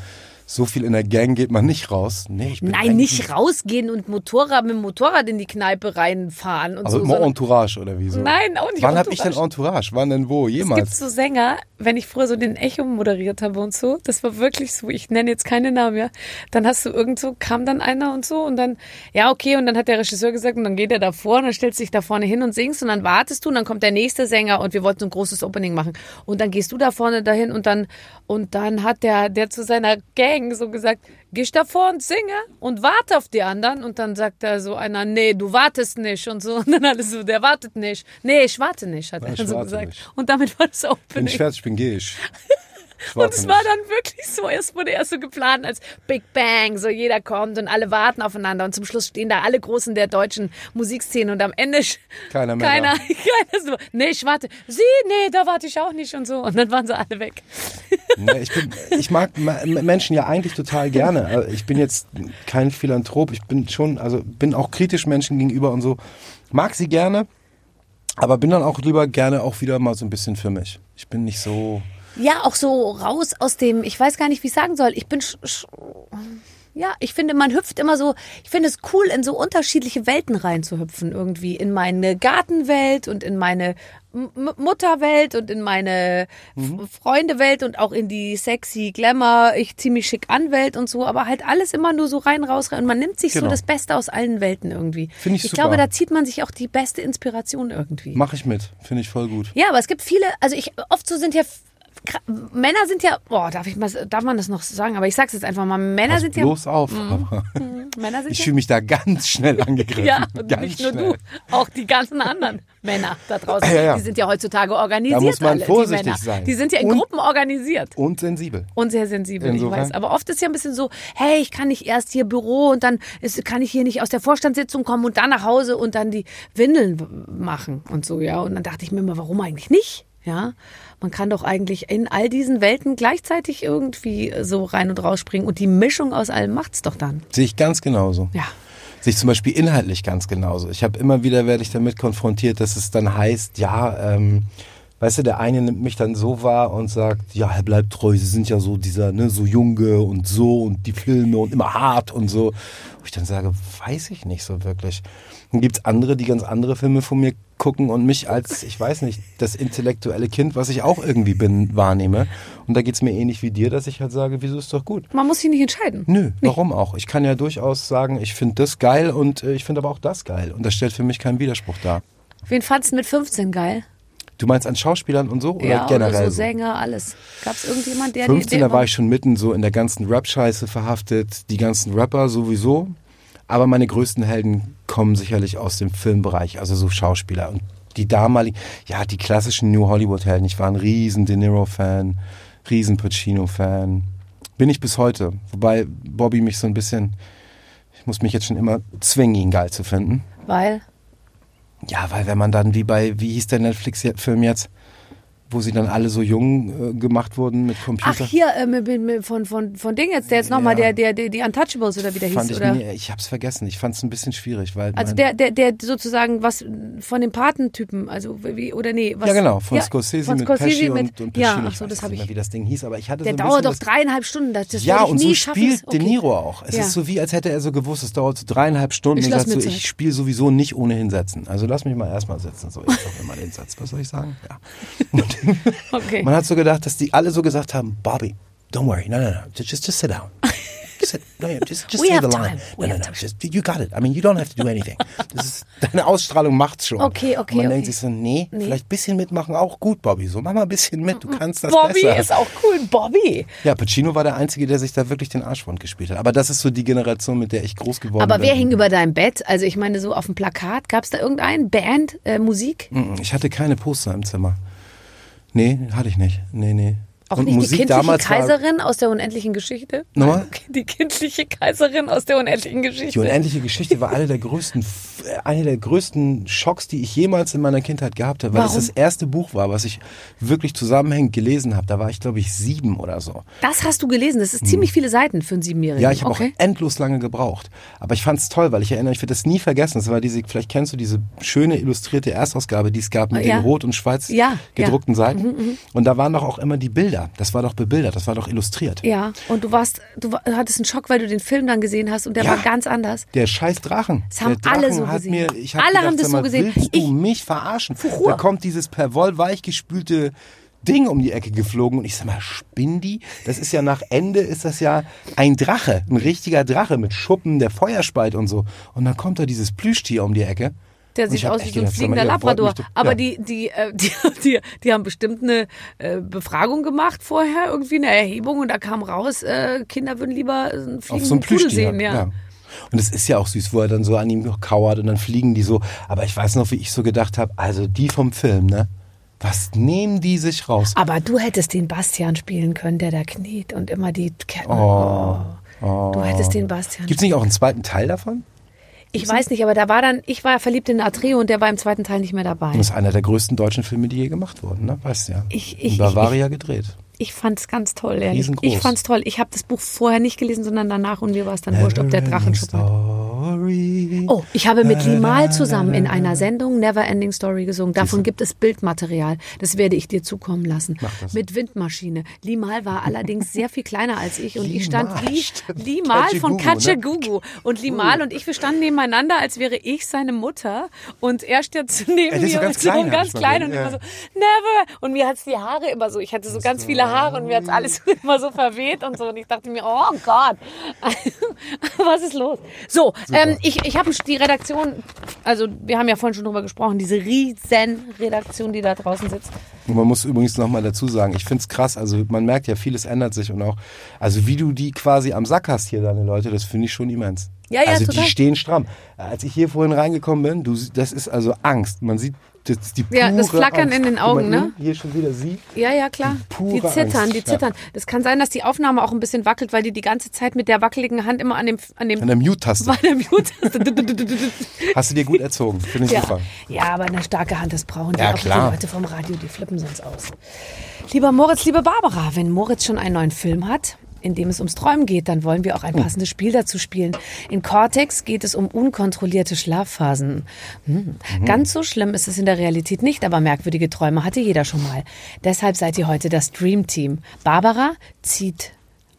So viel in der Gang geht man nicht raus. Nee, ich bin Nein, nicht rausgehen und Motorrad mit dem Motorrad in die Kneipe reinfahren und Also so. immer sondern- Entourage oder wieso? Nein, auch nicht Wann habe ich denn Entourage. Wann denn wo? Es gibt Jemals? so Sänger, wenn ich früher so den Echo moderiert habe und so, das war wirklich so, ich nenne jetzt keine Namen mehr, dann hast du irgend so, kam dann einer und so und dann, ja okay, und dann hat der Regisseur gesagt und dann geht er davor und dann stellst du dich da vorne hin und singst und dann wartest du und dann kommt der nächste Sänger und wir wollten so ein großes Opening machen und dann gehst du da vorne dahin und dann, und dann hat der, der zu seiner Gang so gesagt, geh da vor und singe und warte auf die anderen und dann sagt da so einer, nee, du wartest nicht und so und dann alles so, der wartet nicht, nee, ich warte nicht, hat Nein, er ich so gesagt nicht. und damit war das Wenn Opening. ich fertig bin, gehe ich. Und es war dann wirklich so, es wurde erst so geplant als Big Bang, so jeder kommt und alle warten aufeinander und zum Schluss stehen da alle Großen der deutschen Musikszene und am Ende Keiner mehr keiner, keiner so, nee, ich warte, sie, nee, da warte ich auch nicht und so und dann waren sie alle weg. Nee, ich, bin, ich mag Ma- Menschen ja eigentlich total gerne. Also Ich bin jetzt kein Philanthrop. Ich bin schon, also bin auch kritisch Menschen gegenüber und so. Mag sie gerne, aber bin dann auch lieber gerne auch wieder mal so ein bisschen für mich. Ich bin nicht so. Ja, auch so raus aus dem, ich weiß gar nicht, wie ich sagen soll, ich bin, ja, ich finde, man hüpft immer so, ich finde es cool, in so unterschiedliche Welten reinzuhüpfen irgendwie. In meine Gartenwelt und in meine M Mutterwelt und in meine F- Freundewelt und auch in die sexy Glamour, ich zieh mich schick an Welt und so, aber halt alles immer nur so rein, raus, rein. Und man nimmt sich so Genau. das Beste aus allen Welten irgendwie. Finde ich ich super. glaube, da zieht man sich auch die beste Inspiration irgendwie. Mache ich mit. Finde ich voll gut. Ja, aber es gibt viele, also ich, oft so sind ja, Männer sind ja, boah, darf ich mal, darf man das noch sagen? Aber ich sag's jetzt einfach mal, Männer Pass sind ja, Mhm. bloß auf. Aber Männer sind ich ja, fühle mich da ganz schnell angegriffen. ja, und ganz nicht nur schnell. du, auch die ganzen anderen Männer da draußen, Ja, ja. die sind ja heutzutage organisiert Da muss man alle, vorsichtig die Männer. sein. Die sind ja in Und- Gruppen organisiert. Und sensibel. Und sehr sensibel, Insofern. ich weiß. Aber oft ist ja ein bisschen so, hey, ich kann nicht erst hier Büro und dann ist, kann ich hier nicht aus der Vorstandssitzung kommen und dann nach Hause und dann die Windeln machen und so, ja. Und dann dachte ich mir immer, warum eigentlich nicht? Ja, man kann doch eigentlich in all diesen Welten gleichzeitig irgendwie so rein und rausspringen und die Mischung aus allem macht's doch dann. Sehe ich ganz genauso. Ja. Sehe ich zum Beispiel inhaltlich ganz genauso. Ich habe immer wieder, werde ich damit konfrontiert, dass es dann heißt, ja, ähm, weißt du, der eine nimmt mich dann so wahr und sagt, ja, er bleibt treu, sie sind ja so dieser, ne, so Junge und so und die Filme und immer hart und so. Wo ich dann sage, weiß ich nicht so wirklich. Dann gibt's andere, die ganz andere Filme von mir gucken und mich als, ich weiß nicht, das intellektuelle Kind, was ich auch irgendwie bin, wahrnehme. Und da geht's mir ähnlich wie dir, dass ich halt sage, wieso ist doch gut. Man muss sich nicht entscheiden. Nö, warum auch? Ich kann ja durchaus sagen, ich finde das geil und äh, ich finde aber auch das geil. Und das stellt für mich keinen Widerspruch dar. Wen fandst du mit 15 geil? Du meinst an Schauspielern und so oder ja, generell? oder so? Sänger, alles. Gab's irgendjemand, der 15, der da war ich schon mitten so in der ganzen Rap-Scheiße verhaftet, die ganzen Rapper sowieso. Aber meine größten Helden kommen sicherlich aus dem Filmbereich, also so Schauspieler. Und die damaligen, ja, die klassischen New Hollywood-Helden. Ich war ein riesen De Niro-Fan, riesen Pacino-Fan. Bin ich bis heute. Wobei Bobby mich so ein bisschen, ich muss mich jetzt schon immer zwingen, ihn geil zu finden. Weil? Ja, weil wenn man dann wie bei, wie hieß der Netflix-Film jetzt, wo sie dann alle so jung äh, gemacht wurden mit Ach, Computer. hier, äh, mit, mit, von, von, von Ding jetzt, der jetzt nochmal, Ja. der, der, der, die Untouchables oder wie der fand hieß, ich oder? nie, ich hab's vergessen. Ich fand's ein bisschen schwierig, weil Also der, der, der sozusagen was von den Patentypen, also wie, oder nee, was? ja genau von Ja, Scorsese von mit Scorsese Pesci mit, und, und ja, Pesci. ach Ich so, weiß das habe nicht mehr, ich. wie das Ding hieß, aber ich hatte Der so dauert doch dreieinhalb Stunden. Das, das ja, ich und nie so spielt Okay. De Niro auch. Es Ja. ist so wie, als hätte er so gewusst, es dauert so dreieinhalb Stunden Ich und sagt so, Zeit. ich spiele sowieso nicht ohne hinsetzen. Also lass mich mal erstmal sitzen. So, ich mal den Satz. Was soll ich sagen? Ja. Und Okay. Man hat so gedacht, dass die alle so gesagt haben, Bobby, don't worry, no, no, no, just, just, just sit down. Sit, no, yeah, just, just We say have the line. time. No, We no, have no, time. just, you got it. I mean, you don't have to do anything. Das ist, deine Ausstrahlung macht's schon. Okay, okay, Und man okay. denkt sich so, nee, Nee. vielleicht ein bisschen mitmachen auch gut, Bobby. So, mach mal ein bisschen mit, du kannst das Bobby besser. ist auch cool. Bobby. Ja, Pacino war der Einzige, der sich da wirklich den Arschwund gespielt hat. Aber das ist so die Generation, mit der ich groß geworden Aber bin. wer hing über deinem Bett? Also ich meine, so auf dem Plakat, gab es da irgendeinen? Band, äh, Musik? Mm, Ich hatte keine Poster im Zimmer. Nee, hatte ich nicht. Nee, nee. Auch Und nicht Musik die kindliche damals war- Kaiserin aus der unendlichen Geschichte? Nochmal? Die kindliche Kaiserin aus der unendlichen Geschichte. Die unendliche Geschichte war eine der größten, äh, eine der größten Schocks, die ich jemals in meiner Kindheit gehabt habe, weil Warum? es das erste Buch war, was ich wirklich zusammenhängend gelesen habe. Da war ich, glaube ich, sieben oder so. Das hast du gelesen. Das ist ziemlich viele Seiten für einen Siebenjährigen. Hm. Ja, ich habe okay. auch endlos lange gebraucht. Aber ich fand es toll, weil ich erinnere, ich werde das nie vergessen. Das war diese, vielleicht kennst du diese schöne illustrierte Erstausgabe, die es gab mit Ja. den rot und schwarz Ja, ja. Mhm, gedruckten Seiten. Und da waren doch auch immer die Bilder. Bilder. Das war doch bebildert, das war doch illustriert. Ja, und du warst, du hattest einen Schock, weil du den Film dann gesehen hast und der Ja. war ganz anders. Der scheiß Drachen. Das haben Drachen alle so gesehen. Mir, Alle gedacht, haben das mal, so gesehen. Willst du Ich- mich verarschen? Fuchur. Da kommt dieses per Woll weichgespülte Ding um die Ecke geflogen und ich sag mal, spinn die? Das ist ja nach Ende ist das ja ein Drache, ein richtiger Drache mit Schuppen, der Feuer speit und so. Und dann kommt da dieses Plüschtier um die Ecke. Der sieht aus wie so ein fliegender Labrador. Aber die, die, äh, die, die, die haben bestimmt eine äh, Befragung gemacht vorher, irgendwie eine Erhebung und da kam raus, äh, Kinder würden lieber einen fliegenden Pudel sehen. Ja. Und es ist ja auch süß, wo er dann so an ihm kauert und dann fliegen die so. Aber ich weiß noch, wie ich so gedacht habe, also die vom Film, ne? Was nehmen die sich raus? Aber du hättest den Bastian spielen können, der da kniet und immer die Ketten. Oh. Oh. Du hättest den Bastian. Gibt es nicht auch einen zweiten Teil davon? Ich weiß nicht, aber da war dann, ich war verliebt in Atreo und der war im zweiten Teil nicht mehr dabei. Das ist einer der größten deutschen Filme, die je gemacht wurden, ne? Weißt du ja. Ich- In ich- Bavaria gedreht. Ich fand's ganz toll, ehrlich. Riesengroß. Ich fand's toll. Ich habe das Buch vorher nicht gelesen, sondern danach und mir war es dann wurscht, ob der Drachen schuppert. Oh, ich habe mit Limal zusammen in einer Sendung Never Ending Story gesungen. Davon gibt es Bildmaterial. Das werde ich dir zukommen lassen. Mit Windmaschine. Limal war allerdings sehr viel kleiner als ich und ich stand Limal, wie. Limal von Kachegugu, ne? Und Limal und ich, wir standen nebeneinander, als wäre ich seine Mutter und er steht neben mir so ganz und so klein, ganz ich mal klein und immer so Never. Und mir hat's die Haare immer so. Ich hatte so ganz viele Haare und mir hat's alles immer so verweht und so. Und ich dachte mir, oh Gott, was ist los? So, ähm, ich, ich habe die Redaktion, also wir haben ja vorhin schon drüber gesprochen, diese riesen Redaktion, die da draußen sitzt. Und man muss übrigens nochmal dazu sagen, ich find's krass, also man merkt ja, vieles ändert sich und auch, also wie du die quasi am Sack hast hier, deine Leute, das finde ich schon immens. Ja, ja, also total. die stehen stramm. Als ich hier vorhin reingekommen bin, du, das ist also Angst. Man sieht das, die pure Ja, das Flackern Angst. in den Augen, ne? Hier schon wieder sie. Ja, ja, klar. Pure Die zittern, Angst, die zittern. Das kann sein, dass die Aufnahme auch ein bisschen wackelt, weil die die ganze Zeit mit der wackeligen Hand immer an dem, an dem, An der Mute-Taste. bei der Mute. Hast du dir gut erzogen. Finde ich Ja. super. ja, aber eine starke Hand, das brauchen die Ja, auch klar. die Leute vom Radio, die flippen sonst aus. Lieber Moritz, liebe Barbara, wenn Moritz schon einen neuen Film hat, in dem es ums Träumen geht, dann wollen wir auch ein passendes Spiel dazu spielen. In Cortex geht es um unkontrollierte Schlafphasen. Hm. Ganz so schlimm ist es in der Realität nicht, aber merkwürdige Träume hatte jeder schon mal. Deshalb seid ihr heute das Dream Team. Barbara zieht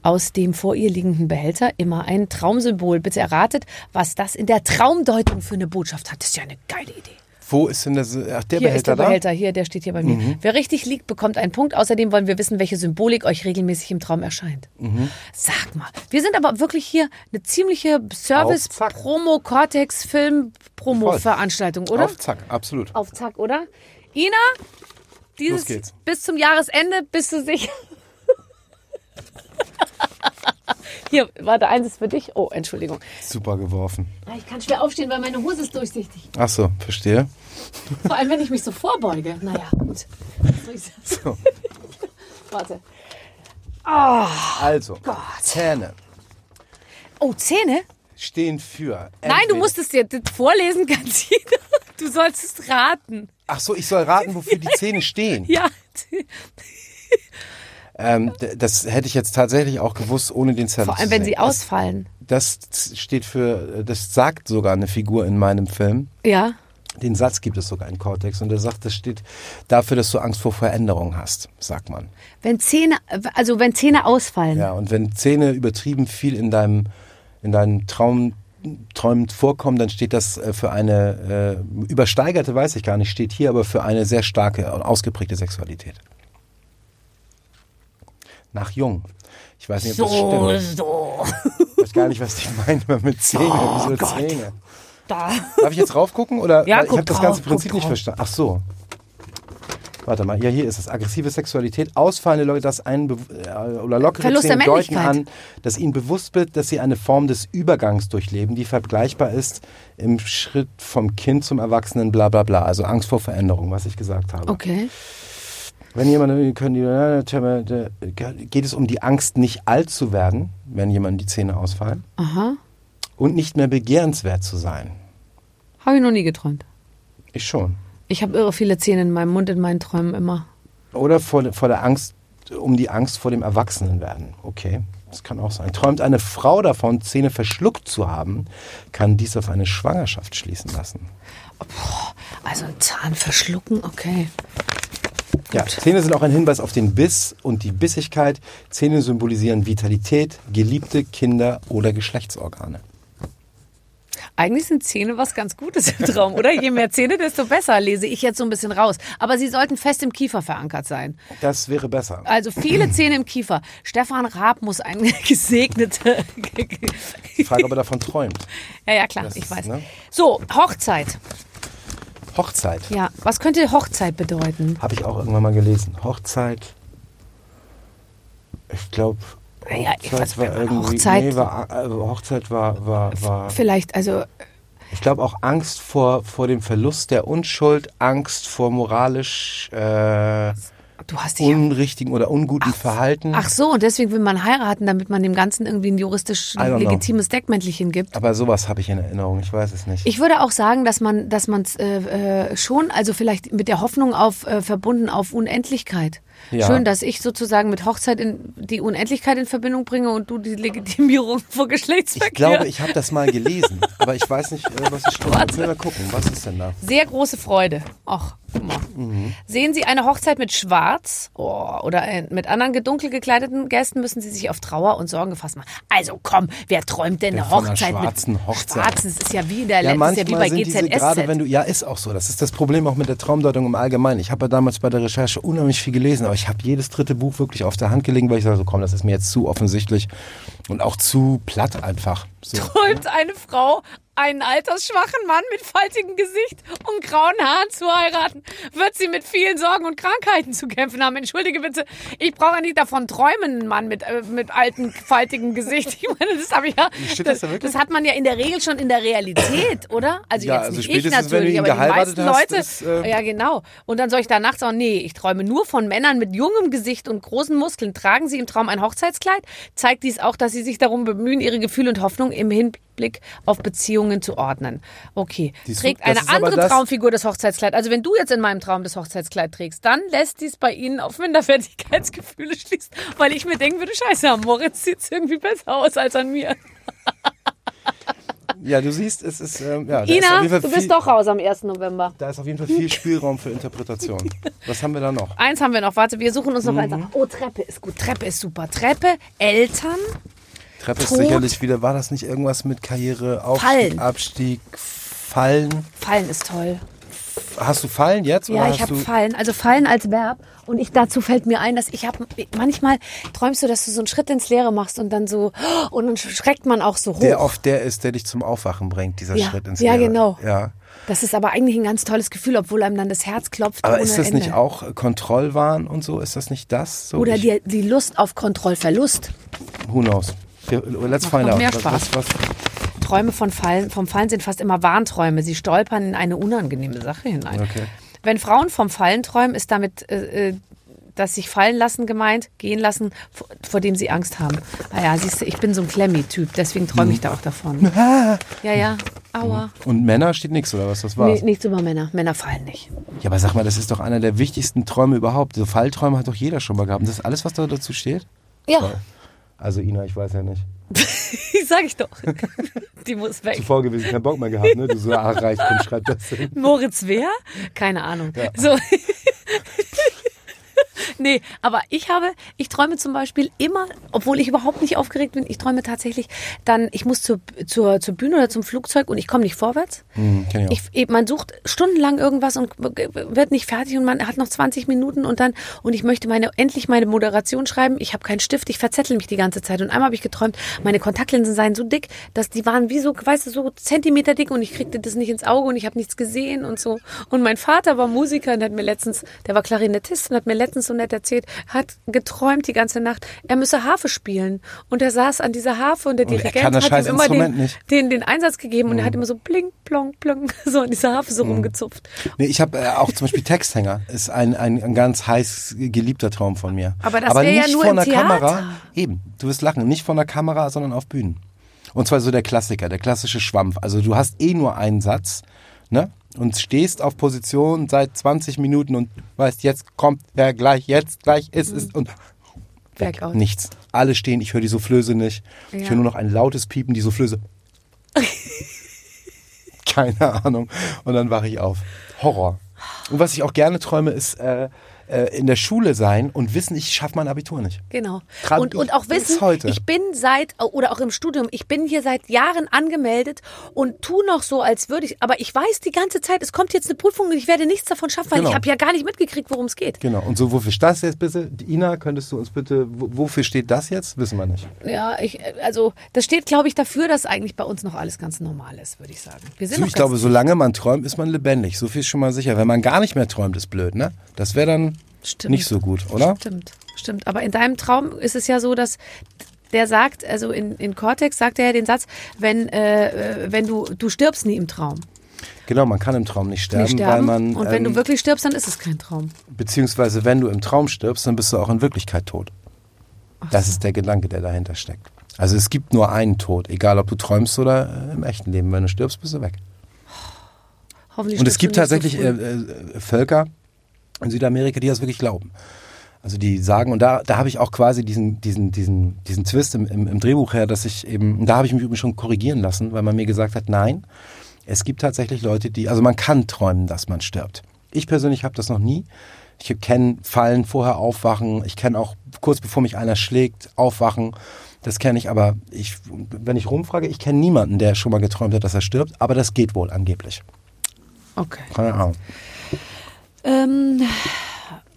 aus dem vor ihr liegenden Behälter immer ein Traumsymbol. Bitte erratet, was das in der Traumdeutung für eine Botschaft hat. Das ist ja eine geile Idee. Wo ist denn das? Ach, der Hier Behälter ist der da? Mhm. Behälter, hier, der steht hier bei mir. Wer richtig liegt, bekommt einen Punkt. Außerdem wollen wir wissen, welche Symbolik euch regelmäßig im Traum erscheint. Mhm. Sag mal, wir sind aber wirklich hier eine ziemliche. Service-Promo-Cortex-Film-Promo-Veranstaltung, oder? Auf Zack, absolut. Auf Zack, oder? Ina, dieses bis zum Jahresende bist du sicher. Hier, warte, eins ist für dich. Oh, Entschuldigung. Super geworfen. Ah, Ich kann schwer aufstehen, weil meine Hose ist durchsichtig. Ach so, verstehe. Vor allem, wenn ich mich so vorbeuge. Naja, gut. Was soll ich sagen? So. Warte. Also, Gott. Zähne Oh, Zähne? stehen für. Nein, du entweder- musst es dir das vorlesen, ganz jeder. Du sollst es raten. Ach so, ich soll raten, wofür die Zähne stehen. Ja. Ähm, das hätte ich jetzt tatsächlich auch gewusst, ohne den Zettel Vor allem, wenn sie ausfallen. Das, das steht für, das sagt sogar eine Figur in meinem Film. Ja. Den Satz gibt es sogar in Cortex und der sagt, das steht dafür, dass du Angst vor Veränderung hast, sagt man. Wenn Zähne, also wenn Zähne ausfallen. Ja, und wenn Zähne übertrieben viel in deinem, in deinen Traum, Träumen vorkommen, dann steht das äh, für eine äh, übersteigerte, weiß ich gar nicht, steht hier aber für eine sehr starke und ausgeprägte Sexualität. Nach Jung. Ich weiß nicht, ob das stimmt. so. Ich weiß gar nicht, was die meinen mit Zähne. Wieso Gott. Zähne? Da. Darf ich jetzt raufgucken? Oder? Ja, ich habe das ganze Prinzip nicht verstanden. Ach so. Warte mal, ja, hier ist es. Aggressive Sexualität, ausfallende Leute, das einen äh, oder lockere Verlust Zähne deuten an, dass ihnen bewusst wird, dass sie eine Form des Übergangs durchleben, die vergleichbar ist im Schritt vom Kind zum Erwachsenen, bla bla bla. Also Angst vor Veränderung, was ich gesagt habe. Okay. Wenn jemand, können die, geht es um die Angst, nicht alt zu werden, wenn jemand die Zähne ausfallen Aha. und nicht mehr begehrenswert zu sein. Habe ich noch nie geträumt. Ich schon. Ich habe irre viele Zähne in meinem Mund in meinen Träumen immer. Oder vor, vor der Angst, um die Angst vor dem Erwachsenenwerden. Okay, das kann auch sein. Träumt eine Frau davon, Zähne verschluckt zu haben, kann dies auf eine Schwangerschaft schließen lassen. Also ein Zahn verschlucken, okay. Gut. Ja, Zähne sind auch ein Hinweis auf den Biss und die Bissigkeit. Zähne symbolisieren Vitalität, geliebte Kinder oder Geschlechtsorgane. Eigentlich sind Zähne was ganz Gutes im Traum, oder? Je mehr Zähne, desto besser, lese ich jetzt so ein bisschen raus. Aber sie sollten fest im Kiefer verankert sein. Das wäre besser. Also viele Zähne im Kiefer. Stefan Raab muss ein gesegneter. Die Frage, ob er davon träumt. ja, ja, klar, Das ich ist, weiß. ne? So, Hochzeit. Hochzeit. Ja, was könnte Hochzeit bedeuten? Habe ich auch irgendwann mal gelesen. Hochzeit. Ich glaube. Ja, ich weiß, war irgendwie. Hochzeit- Nee, war, äh, Hochzeit war, war, war Vielleicht, also Ich glaube auch Angst vor, vor dem Verlust der Unschuld, Angst vor moralisch äh, du hast dich unrichtigen oder unguten Verhalten. Ach so, und deswegen will man heiraten, damit man dem Ganzen irgendwie ein juristisch legitimes Deckmäntelchen gibt. Aber sowas habe ich in Erinnerung, ich weiß es nicht. Ich würde auch sagen, dass man, dass man äh, äh, schon, also vielleicht mit der Hoffnung auf äh, verbunden auf Unendlichkeit. Ja. Schön, dass ich sozusagen mit Hochzeit in, die Unendlichkeit in Verbindung bringe und du die Legitimierung vor Geschlechtsverkehr. ich glaube, ich habe das mal gelesen, aber ich weiß nicht, äh, was ich will mal gucken, was ist denn da? Sehr große Freude. Ach, guck mal. Mhm. Sehen Sie eine Hochzeit mit Schwarz oh, oder ein- mit anderen dunkel gekleideten Gästen, müssen Sie sich auf Trauer und Sorgen gefasst machen. Also komm, wer träumt denn eine Von einer Hochzeit schwarzen mit Hochzeit. Schwarzen? Das ist ja wie in der Ja, Letz- ist ja wie bei diese, gerade wenn GZSZ. du, ja, ist auch so. Das ist das Problem auch mit der Traumdeutung im Allgemeinen. Ich habe ja damals bei der Recherche unheimlich viel gelesen, aber ich habe jedes dritte Buch wirklich auf der Hand gelegen, weil ich sage, so, komm, das ist mir jetzt zu offensichtlich und auch zu platt einfach. So. Träumt eine Frau, einen altersschwachen Mann mit faltigem Gesicht und grauen Haaren zu heiraten, wird sie mit vielen Sorgen und Krankheiten zu kämpfen haben. Entschuldige bitte, ich brauche nicht davon träumen, einen Mann mit, äh, mit altem, faltigem Gesicht. Ich meine, das habe ich ja. Das da das hat man ja in der Regel schon in der Realität, oder? Also Ja, jetzt also nicht ich natürlich, aber die meisten hast, Leute. ist, äh, ja, genau. Und dann soll ich danach sagen, nee, ich träume nur von Männern mit jungem Gesicht und großen Muskeln. Tragen sie im Traum ein Hochzeitskleid? Zeigt dies auch, dass sie sich darum bemühen, ihre Gefühle und Hoffnung im Hinblick auf Beziehungen zu ordnen. Okay. Du, Trägt eine ist andere das- Traumfigur das Hochzeitskleid. Also wenn du jetzt in meinem Traum das Hochzeitskleid trägst, dann lässt dies bei ihnen auf Minderwertigkeitsgefühle schließen, weil ich mir denken würde, scheiße, am Moritz sieht es irgendwie besser aus als an mir. Ja, du siehst, es ist, ähm, ja, ist Ina, Fall du viel, bist doch raus am 1. November. Da ist auf jeden Fall viel Spielraum für Interpretation. Was haben wir da noch? Eins haben wir noch. Warte, wir suchen uns noch eins. Mhm. Oh, Treppe ist gut. Treppe ist super. Treppe, Eltern. Treppe ist Tod. sicherlich wieder, war das nicht irgendwas mit Karriere, Aufstieg, Fallen. Abstieg, Fallen? Fallen ist toll. Hast du Fallen jetzt? Ja, ich habe Fallen. Also Fallen als Verb. Und ich dazu fällt mir ein, dass ich habe manchmal träumst du, dass du so einen Schritt ins Leere machst und dann so und dann schreckt man auch so hoch. der oft der ist, der dich zum Aufwachen bringt, dieser Ja, Schritt ins ja, Leere. genau. Ja. Das ist aber eigentlich ein ganz tolles Gefühl, obwohl einem dann das Herz klopft Aber ist das Ende. nicht auch Kontrollwahn und so? Ist das nicht das? So Oder die, die Lust auf Kontrollverlust. Who knows? Wir- Let's find out. mehr Spaß. Was, was, Träume von Fallen, vom Fallen sind fast immer Warnträume. Sie stolpern in eine unangenehme Sache hinein. Okay. Wenn Frauen vom Fallen träumen, ist damit äh, äh, das sich fallen lassen gemeint, gehen lassen, vor, vor dem sie Angst haben. Ah ja, siehst du, ich bin so ein Klemmi-Typ, deswegen träume ich da auch davon. Ja, ja, aua. und Männer steht nichts oder was? Das Nee, war's. nichts über Männer. Männer fallen nicht. Ja, aber sag mal, das ist doch einer der wichtigsten Träume überhaupt. So Fallträume hat doch jeder schon mal gehabt. Und das ist alles, was da dazu steht? Ja, Also Ina, ich weiß ja nicht. sag ich doch. Die muss weg. Zuvor gewesen, keinen Bock mehr gehabt, ne? Du so, ach, reicht, komm, schreib das hin. Moritz wer? Keine Ahnung. So. Nee, aber ich habe, ich träume zum Beispiel immer, obwohl ich überhaupt nicht aufgeregt bin, ich träume tatsächlich dann, ich muss zur, zur, zur Bühne oder zum Flugzeug und ich komme nicht vorwärts. Hm, kenn ich. Ich, man sucht stundenlang irgendwas und wird nicht fertig und man hat noch 20 Minuten und dann, und ich möchte meine, endlich meine Moderation schreiben. Ich habe keinen Stift, ich verzettel mich die ganze Zeit. Und einmal habe ich geträumt, meine Kontaktlinsen seien so dick, dass die waren wie so, weißt du, so Zentimeter dick und ich kriegte das nicht ins Auge und ich habe nichts gesehen und so. Und mein Vater war Musiker und hat mir letztens, der war Klarinettist und hat mir letztens so nett erzählt, hat geträumt die ganze Nacht, er müsse Harfe spielen. Und er saß an dieser Harfe und der Und er Dirigent das hat ihm immer den, den, den Einsatz gegeben und er hat immer so blink, plong, plong, so an dieser Harfe so rumgezupft. Nee, ich habe äh, auch zum Beispiel Texthänger. Ist ein, ein, ein ganz heiß geliebter Traum von mir. Aber das ja nicht nur vor einer Theater. Kamera. Eben, du wirst lachen. Nicht vor einer Kamera, sondern auf Bühnen. Und zwar so der Klassiker, der klassische Schwampf. Also du hast eh nur einen Satz, ne? Und stehst auf Position seit 20 Minuten und weißt, jetzt kommt er gleich, jetzt gleich ist es und weg. Blackout. Nichts. Alle stehen, ich höre die Soufflöse nicht. Ich Ja. höre nur noch ein lautes Piepen, die Soufflöse. Keine Ahnung. Und dann wache ich auf. Horror. Und was ich auch gerne träume, ist, äh, äh, in der Schule sein und wissen, ich schaffe mein Abitur nicht. Genau. Und, und auch wissen, heute. ich bin seit, oder auch im Studium, ich bin hier seit Jahren angemeldet und tu noch so, als würde ich, aber ich weiß die ganze Zeit, es kommt jetzt eine Prüfung und ich werde nichts davon schaffen, weil Genau. ich habe ja gar nicht mitgekriegt, worum es geht. Genau. Und so, wofür steht das jetzt bitte? Ina, könntest du uns bitte, wo- wofür steht das jetzt? Wissen wir nicht. Ja, ich, also das steht, glaube ich, dafür, dass eigentlich bei uns noch alles ganz normal ist, würde ich sagen. Wir sind noch ich glaube, solange man träumt, ist man lebendig. So viel ist schon mal sicher. Wenn man gar nicht mehr träumt, ist blöd, ne? Das wäre dann Stimmt. nicht so gut, oder? Stimmt, stimmt. Aber in deinem Traum ist es ja so, dass der sagt, also in, in Cortex sagt er ja den Satz, wenn, äh, äh, wenn du, du stirbst nie im Traum. Genau, man kann im Traum nicht sterben, Nicht weil sterben. man, Und wenn ähm, du wirklich stirbst, dann ist es kein Traum. beziehungsweise wenn du im Traum stirbst, dann bist du auch in Wirklichkeit tot. Das ist der Gedanke, der dahinter steckt. Also es gibt nur einen Tod, egal ob du träumst oder äh, im echten Leben. Wenn du stirbst, bist du weg. Hoffentlich Und es gibt tatsächlich so äh, äh, Völker in Südamerika, die das wirklich glauben. Also die sagen, und da, da habe ich auch quasi diesen, diesen, diesen, diesen Twist im, im, im Drehbuch her, dass ich eben, und da habe ich mich übrigens schon korrigieren lassen, weil man mir gesagt hat, nein, es gibt tatsächlich Leute, die, also man kann träumen, dass man stirbt. Ich persönlich habe das noch nie. Ich kenne Fallen, vorher aufwachen. Ich kenne auch kurz bevor mich einer schlägt, aufwachen. Das kenne ich, aber ich, wenn ich rumfrage, ich kenne niemanden, der schon mal geträumt hat, dass er stirbt. Aber das geht wohl angeblich. Okay. Keine Ahnung. Ähm,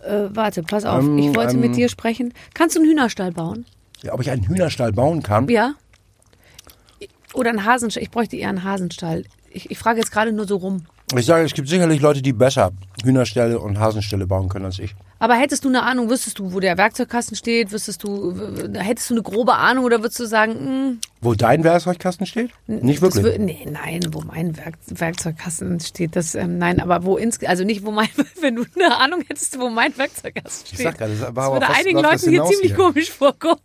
äh, warte, pass auf. Ähm, ich wollte ähm, mit dir sprechen. Kannst du einen Hühnerstall bauen? Ja, ob ich einen Hühnerstall bauen kann? Ja? Oder einen Hasenstall? Ich bräuchte eher einen Hasenstall. Ich, ich frage jetzt gerade nur so rum. Ich sage, es gibt sicherlich Leute, die besser Hühnerställe und Hasenställe bauen können als ich. Aber hättest du eine Ahnung, wüsstest du, wo der Werkzeugkasten steht? Wüsstest du, hättest du eine grobe Ahnung oder würdest du sagen, hm, Wo dein Werkzeugkasten steht? Nicht wirklich. wür- nee, nein, wo mein Werk, Werkzeugkasten steht, das, ähm, nein, aber wo ins, also nicht, wo mein, wenn du eine Ahnung hättest, wo mein Werkzeugkasten steht. Ich sag gerade, das, das aber würde einigen Leuten hier ziemlich hier? komisch vorkommen.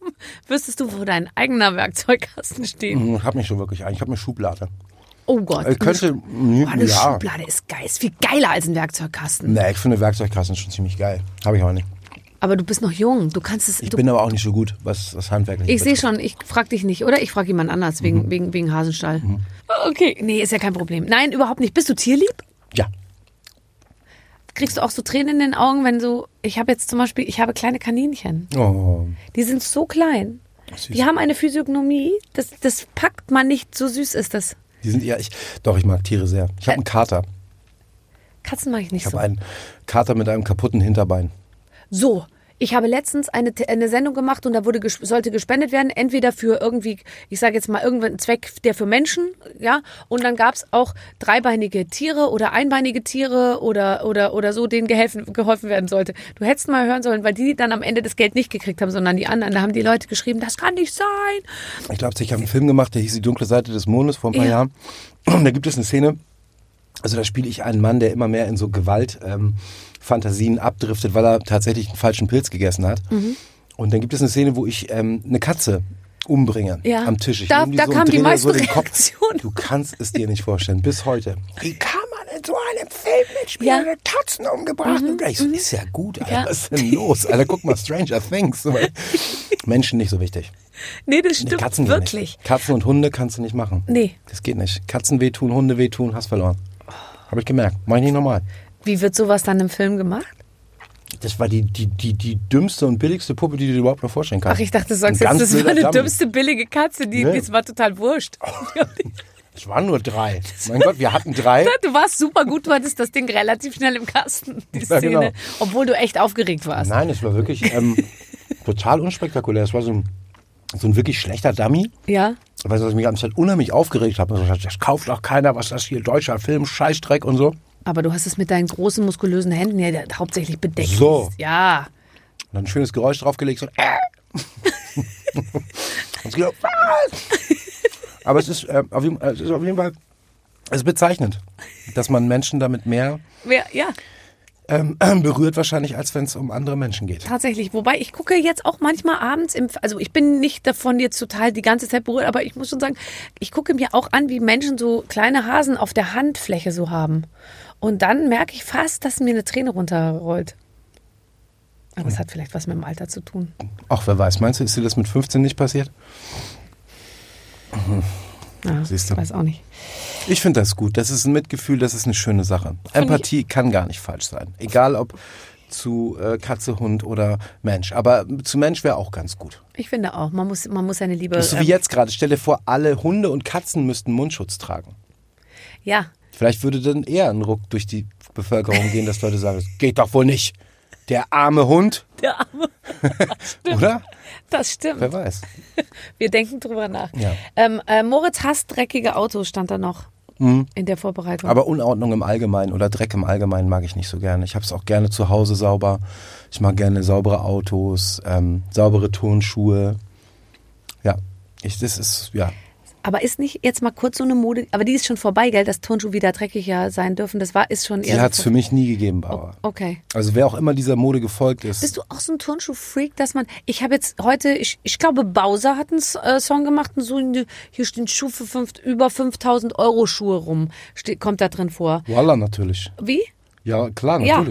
Wüsstest du, wo dein eigener Werkzeugkasten steht? Hm, Ich habe nicht so wirklich einen. Ich habe eine Schublade. Oh Gott. Ich könnte, Boah, eine ja. Schublade ist geil. Ist viel geiler als ein Werkzeugkasten. Nee, ich finde Werkzeugkasten schon ziemlich geil. Habe ich aber nicht. Aber du bist noch jung. Du kannst es. Ich bin aber auch nicht so gut, was das Handwerk ich sehe schon, ich frage dich nicht, oder? Ich frage jemand anders Mhm. wegen, wegen, wegen Hasenstall. Okay, nee, ist ja kein Problem. Nein, überhaupt nicht. Bist du tierlieb? Ja. Kriegst du auch so Tränen in den Augen, wenn so. Ich habe jetzt zum Beispiel, ich habe kleine Kaninchen. Oh. Die sind so klein. Süß. Die haben eine Physiognomie, das, das packt man nicht. So süß ist das. Die sind eher, ich, doch, ich mag Tiere sehr. Ich habe einen Kater. Katzen mache ich nicht Ich so. habe einen Kater mit einem kaputten Hinterbein. So, ich habe letztens eine, eine Sendung gemacht und da wurde ges sollte gespendet werden, entweder für irgendwie, ich sage jetzt mal irgendeinen Zweck, der für Menschen, ja, und dann gab es auch dreibeinige Tiere oder einbeinige Tiere oder oder oder so, denen geholfen, geholfen werden sollte. Du hättest mal hören sollen, weil die dann am Ende das Geld nicht gekriegt haben, sondern die anderen. Da haben die Leute geschrieben, das kann nicht sein. Ich glaube, ich habe einen Film gemacht, der hieß Die dunkle Seite des Mondes vor ein paar Ja. Jahren. Und da gibt es eine Szene, also da spiele ich einen Mann, der immer mehr in so Gewalt ähm, abdriftet, weil er tatsächlich einen falschen Pilz gegessen hat. Mhm. Und dann gibt es eine Szene, wo ich ähm, eine Katze umbringe Ja. am Tisch. Ich Da- nehme da so kam die meiste so den Kopf. Reaktion. Du kannst es dir nicht vorstellen, bis heute. Wie kann man in so einem Film mitspielen, Ja. Mhm. eine Katzen umgebracht? Und ich so, ist ja gut, Alter. Ja. Was ist denn los? Alter, guck mal, Stranger Things. Menschen nicht so wichtig. Nee, das Nee, stimmt Katzen gehen wirklich. Nicht. Katzen und Hunde kannst du nicht machen. Nee. Das geht nicht. Katzen wehtun, Hunde wehtun, hast verloren. Habe ich gemerkt. Mach ich nicht normal. Wie wird sowas dann im Film gemacht? Das war die, die, die, die dümmste und billigste Puppe, die du dir überhaupt noch vorstellen kannst. Ach, ich dachte, du sagst Ein jetzt, das war eine Dummy. dümmste billige Katze, die, Nee. das war total wurscht. Es waren nur drei. Mein Gott, wir hatten drei. Du warst super gut, du hattest das Ding relativ schnell im Kasten, die Ja, Szene, genau. obwohl du echt aufgeregt warst. Nein, es war wirklich ähm, total unspektakulär. Es war so ein, so ein wirklich schlechter Dummy. Ja, Weil ich mich ganze Zeit unheimlich aufgeregt habe. Also, das kauft doch keiner, was das hier, deutscher Film, Scheißdreck und so. aber du hast es mit deinen großen, muskulösen Händen ja hauptsächlich bedeckt. So. Ja. Und dann ein schönes Geräusch draufgelegt, so äh. Und auf, was? Aber es ist, äh, auf jeden, es ist auf jeden Fall es ist bezeichnend, dass man Menschen damit mehr Wer, ja, ähm, berührt wahrscheinlich, als wenn es um andere Menschen geht. tatsächlich. Wobei ich gucke jetzt auch manchmal abends im, also ich bin nicht davon jetzt total die ganze Zeit berührt, aber ich muss schon sagen, ich gucke mir auch an, wie Menschen so kleine Hasen auf der Handfläche so haben. Und dann merke ich fast, dass mir eine Träne runterrollt. Aber es hat vielleicht was mit dem Alter zu tun. Ach, wer weiß, meinst du, ist dir das mit 15 nicht passiert? Ja, Siehst du. Weiß auch nicht. Ich finde das gut. Das ist ein Mitgefühl, das ist eine schöne Sache. Empathie kann gar nicht falsch sein. Egal ob zu äh, Katze, Hund oder Mensch. Aber zu Mensch wäre auch ganz gut. Ich finde auch, man muss, man muss seine Liebe. Das ist so wie ähm, jetzt gerade. Stell dir vor, alle Hunde und Katzen müssten Mundschutz tragen. ja, Vielleicht würde dann eher ein Ruck durch die Bevölkerung gehen, dass Leute sagen, das geht doch wohl nicht. Der arme Hund, der Arme. oder? Das stimmt. Wer weiß. Wir denken drüber nach. Ja. Ähm, äh, Moritz hasst dreckige Autos, stand da noch in der Vorbereitung. Mhm. Aber Unordnung im Allgemeinen oder Dreck im Allgemeinen mag ich nicht so gerne. Ich habe es auch gerne zu Hause sauber. Ich mag gerne saubere Autos, ähm, saubere Turnschuhe. Ja, ich, das ist, ja. Aber ist nicht jetzt mal kurz so eine Mode, aber die ist schon vorbei, gell, dass Turnschuhe wieder dreckiger sein dürfen. Das war, ist schon Die hat es für mich nie gegeben, Bauer. Okay. Also wer auch immer dieser Mode gefolgt ist. Bist du auch so ein Turnschuh-Freak, dass man, ich habe jetzt heute, ich, ich glaube, Bowser hat einen äh, Song gemacht und so, hier stehen Schuh für fünf, über 5000 Euro Schuhe rum, steht, kommt da drin vor. Voila, natürlich. Wie? Ja, klar, Ja.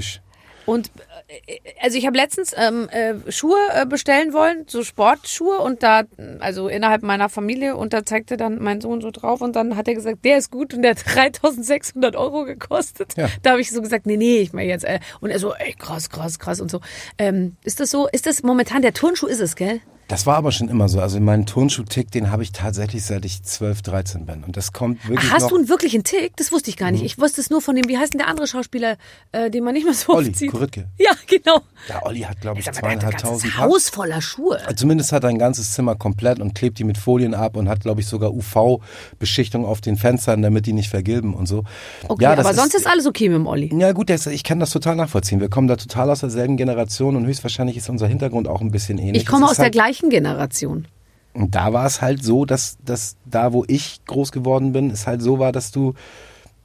Und äh, also ich habe letztens ähm, äh, Schuhe äh, bestellen wollen, so Sportschuhe und da, also innerhalb meiner Familie und da zeigte dann mein Sohn so drauf und dann hat er gesagt, der ist gut und der hat 3600 Euro gekostet. Ja. Da habe ich so gesagt, nee, nee, ich meine jetzt, äh, und er so, ey, krass, krass, krass und so. Ähm, ist das so, ist das momentan, der Turnschuh ist es, gell? Das war aber schon immer so. Also meinen Turnschuh-Tick, den habe ich tatsächlich seit ich 12, 13 bin. Und das kommt wirklich Hast noch... du einen wirklichen Tick? Das wusste ich gar nicht. Ich wusste es nur von dem, wie heißt denn der andere Schauspieler, äh, den man nicht mehr so Olli? Kuritke. Ja, der Ja, Olli hat, glaube ich, der ganzes zweieinhalbtausend. Haus voller Schuhe. Zumindest hat er ein ganzes Zimmer komplett und klebt die mit Folien ab und hat, glaube ich, sogar UV-Beschichtung auf den Fenstern, damit die nicht vergilben und so. Okay, ja, aber sonst ist alles okay mit dem Olli. Ja gut, das, ich kann das total nachvollziehen. Wir kommen da total aus derselben Generation und höchstwahrscheinlich ist unser Hintergrund auch ein bisschen ähnlich. Ich komme aus ist der halt, gleichen Generation. Und da war es halt so, dass, dass da, wo ich groß geworden bin, es halt so war, dass du,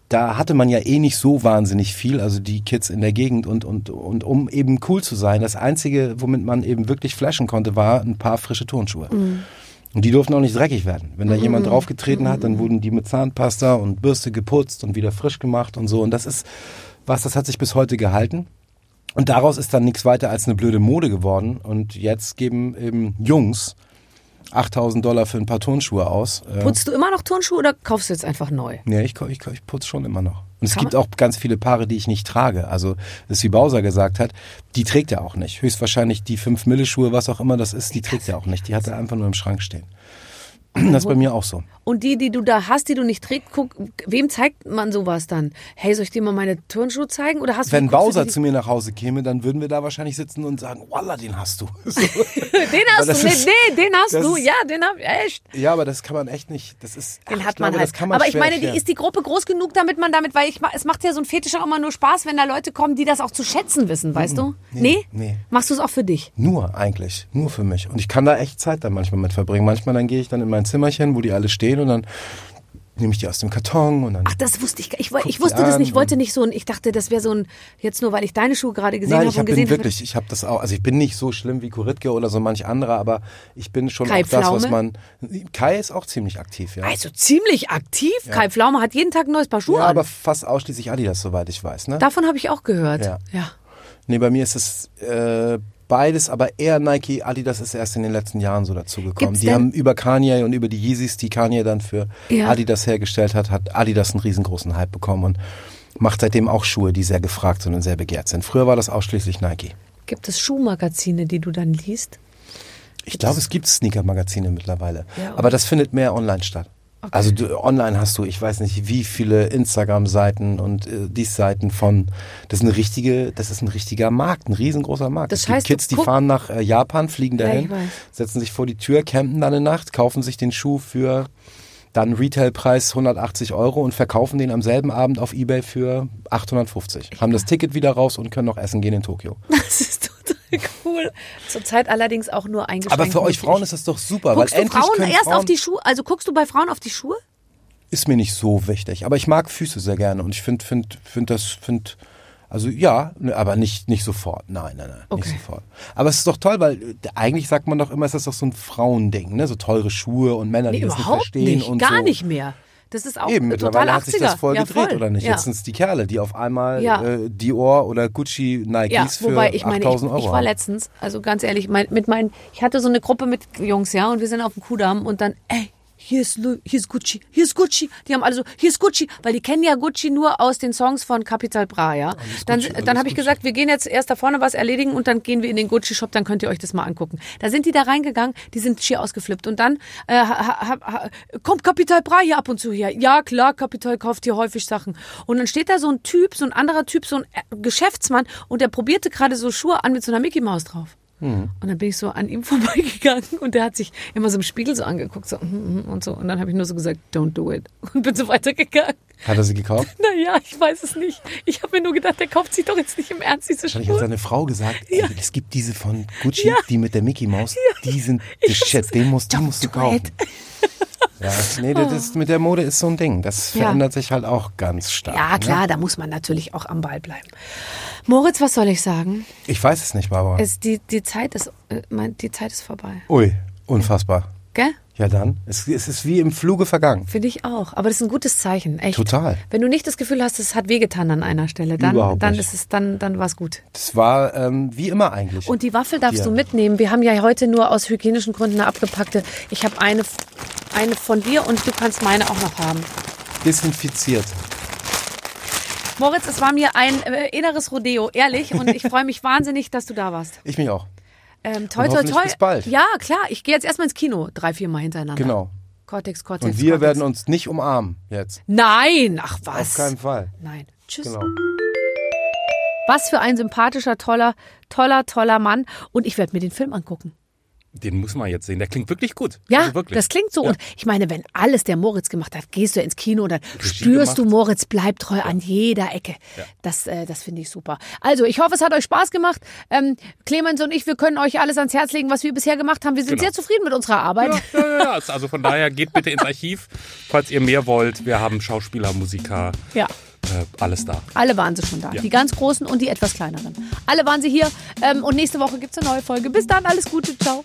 da hatte man ja eh nicht so wahnsinnig viel, also die Kids in der Gegend und, und, und um eben cool zu sein, das Einzige, womit man eben wirklich flashen konnte, war ein paar frische Turnschuhe. Und die durften auch nicht dreckig werden. Wenn da jemand draufgetreten hat, dann wurden die mit Zahnpasta und Bürste geputzt und wieder frisch gemacht und so. Und das ist was, das hat sich bis heute gehalten. Und daraus ist dann nichts weiter als eine blöde Mode geworden. Und jetzt geben eben Jungs 8000 Dollar für ein paar Turnschuhe aus. Äh, Putzt du immer noch Turnschuhe oder kaufst du jetzt einfach neu? ja, ich, ich, ich putze schon immer noch. Und es Kann gibt auch ganz viele Paare, die ich nicht trage. Also, das wie Bowser gesagt hat, die trägt er auch nicht. Höchstwahrscheinlich die 5 Mille Schuhe, was auch immer das ist, die trägt er auch nicht. Die hat er einfach nur im Schrank stehen. Das ist bei mir auch so. Und die, die du da hast, die du nicht trägst, guck, wem zeigt man sowas dann? Hey, soll ich dir mal meine Turnschuhe zeigen? Oder hast Wenn du, du Bowser dir zu mir nach Hause käme, dann würden wir da wahrscheinlich sitzen und sagen, Wallah, den hast du. So. Den hast du, nee, ist- nee, den hast du, ist- ja, den hab ich, echt. ja, aber das kann man echt nicht. Das ist, ach, Den ich hat glaube, man halt. Das kann man Aber ich meine, die, ist die Gruppe groß genug, damit man damit, weil ich, es macht ja so ein Fetisch auch immer nur Spaß, wenn da Leute kommen, die das auch zu schätzen wissen, weißt du? Nee? nee. Machst du es auch für dich? Nur eigentlich, nur für mich. Und ich kann da echt Zeit dann manchmal mit verbringen. Manchmal dann gehe ich dann in mein Zimmerchen, wo die alle stehen und dann nehme ich die aus dem Karton und dann. Ach, das wusste ich. Ich, ich wusste das nicht. Ich wollte nicht so ein. Ich dachte, das wäre so ein. Jetzt nur, weil ich deine Schuhe gerade gesehen habe ich und hab, gesehen bin wirklich, ich habe das auch, also ich bin nicht so schlimm wie Kuritke oder so manch anderer, aber ich bin schon Kai auch das, was man. Kai ist auch ziemlich aktiv, ja. Also ziemlich aktiv. Kai Pflaume hat jeden Tag ein neues Paar Schuhe ja, an. aber fast ausschließlich Adidas, soweit ich weiß, ne? Davon habe ich auch gehört. Ja. ja. Nee, bei mir ist es äh, beides, aber eher Nike, Adidas ist erst in den letzten Jahren so dazugekommen. Die haben über Kanye und über die Yeezys, die Kanye dann für Ja. Adidas hergestellt hat, hat Adidas einen riesengroßen Hype bekommen und macht seitdem auch Schuhe, die sehr gefragt sind und sehr begehrt sind. Früher war das ausschließlich Nike. Gibt es Schuhmagazine, die du dann liest? Ich glaube, es gibt Sneaker-Magazine mittlerweile. Ja, aber das findet mehr online statt. Also du, online hast du, ich weiß nicht, wie viele Instagram-Seiten und äh, die Seiten von. Das ist eine richtige, das ist ein richtiger Markt, ein riesengroßer Markt. Das es heißt, Kids, die fahren nach äh, Japan, fliegen Ja, dahin, weiß. setzen sich vor die Tür, campen dann eine Nacht, kaufen sich den Schuh für dann Retailpreis 180 Euro und verkaufen den am selben Abend auf Ebay für 850. Haben das Ticket wieder raus und können noch essen gehen in Tokio. Das ist cool. Zurzeit allerdings auch nur eingeschränkt. Aber für euch. Frauen ist das doch super, Guckst weil du endlich Frauen erst Frauen auf die Schuhe? Also guckst du bei Frauen auf die Schuhe? ist mir nicht so wichtig. Aber ich mag Füße sehr gerne und ich finde, find, find das, find, also ja, ne, aber nicht, nicht sofort. Nein, nein, nein, Okay. nicht sofort. Aber es ist doch toll, weil äh, eigentlich sagt man doch immer, es ist doch so ein Frauending, ne? So teure Schuhe und Männer, Nee, die das nicht überhaupt verstehen nicht. und Gar so. nicht mehr. Das ist auch Eben, total mittlerweile 80er. hat sich das voll ja, gedreht, voll. oder nicht? Ja. Jetzt sind es die Kerle, die auf einmal Ja. äh, Dior oder Gucci Nikes Ja, für wobei ich meine, ich, 8000 Euro ich war haben. letztens, also ganz ehrlich, mein, mit meinen, ich hatte so eine Gruppe mit Jungs, ja, und wir sind auf dem Kudamm und dann, ey, hier ist, Louis, hier ist Gucci, hier ist Gucci. Die haben alle so, hier ist Gucci, weil die kennen ja Gucci nur aus den Songs von Capital Bra, ja. Dann, Gucci, dann alles habe ich gesagt, wir gehen jetzt erst da vorne was erledigen und dann gehen wir in den Gucci-Shop, dann könnt ihr euch das mal angucken. Da sind die da reingegangen, die sind schier ausgeflippt. Und dann äh, ha, ha, ha, kommt Capital Bra hier ab und zu her. Ja, klar, Capital kauft hier häufig Sachen. Und dann steht da so ein Typ, so ein anderer Typ, so ein äh, Geschäftsmann und der probierte gerade so Schuhe an mit so einer Mickey Maus drauf. Mhm. Und dann bin ich so an ihm vorbeigegangen und der hat sich immer so im Spiegel so angeguckt so, mm, mm, und so. Und dann habe ich nur so gesagt, don't do it. Und bin so weitergegangen. Hat er sie gekauft? Naja, ich weiß es nicht. Ich habe mir nur gedacht, der kauft sich doch jetzt nicht im Ernst diese Wahrscheinlich hat Schuhe. seine Frau gesagt, ey, es gibt diese von Gucci, Ja. die mit der Mickey Maus, die sind the Ich shit, hab's- den musst, die musst du kaufen. Ja, nee, das ist, mit der Mode ist so ein Ding. Das Ja. verändert sich halt auch ganz stark. Ja, Ne? klar, da muss man natürlich auch am Ball bleiben. Moritz, was soll ich sagen? Ich weiß es nicht, Barbara. Es, die, die, Zeit ist, äh, die Zeit ist vorbei. Ui, unfassbar. Gell? Ja dann, es, es ist wie im Fluge vergangen. Finde ich auch. Aber das ist ein gutes Zeichen, echt. Total. Wenn du nicht das Gefühl hast, es hat wehgetan an einer Stelle, dann, Überhaupt dann nicht. ist es, dann, dann war es gut. Das war ähm, wie immer eigentlich. Und die Waffel darfst Ja. du mitnehmen. Wir haben ja heute nur aus hygienischen Gründen eine abgepackte. Ich habe eine, eine von dir und du kannst meine auch noch haben. Desinfiziert. Moritz, es war mir ein äh, inneres Rodeo, ehrlich. Und ich freue mich wahnsinnig, dass du da warst. Ich mich auch. Ähm, toi, toi, toi. bis bald. Ja, klar. Ich gehe jetzt erstmal ins Kino. Drei, vier Mal hintereinander. Genau. Cortex, Cortex. Und wir Cortex. werden uns nicht umarmen jetzt. Nein, ach was. Auf keinen Fall. Nein. Tschüss. Genau. Was für ein sympathischer, toller, toller, toller Mann. Und ich werde mir den Film angucken. Den muss man jetzt sehen. Der klingt wirklich gut. Ja, also wirklich. das klingt so. Ja. Und ich meine, wenn alles der Moritz gemacht hat, gehst du ins Kino und dann Regie spürst du, gemacht. Moritz bleibt treu an jeder Ecke. Das, äh, das finde ich super. Also, ich hoffe, es hat euch Spaß gemacht. Ähm, Clemens und ich, wir können euch alles ans Herz legen, was wir bisher gemacht haben. Wir sind Genau. sehr zufrieden mit unserer Arbeit. Ja, ja, ja. Also von daher geht bitte ins Archiv, falls ihr mehr wollt. Wir haben Schauspieler, Musiker, Ja. äh, alles da. Alle waren sie schon da. Ja. Die ganz großen und die etwas kleineren. Alle waren sie hier. Ähm, und nächste Woche gibt's eine neue Folge. Bis dann, alles Gute, ciao.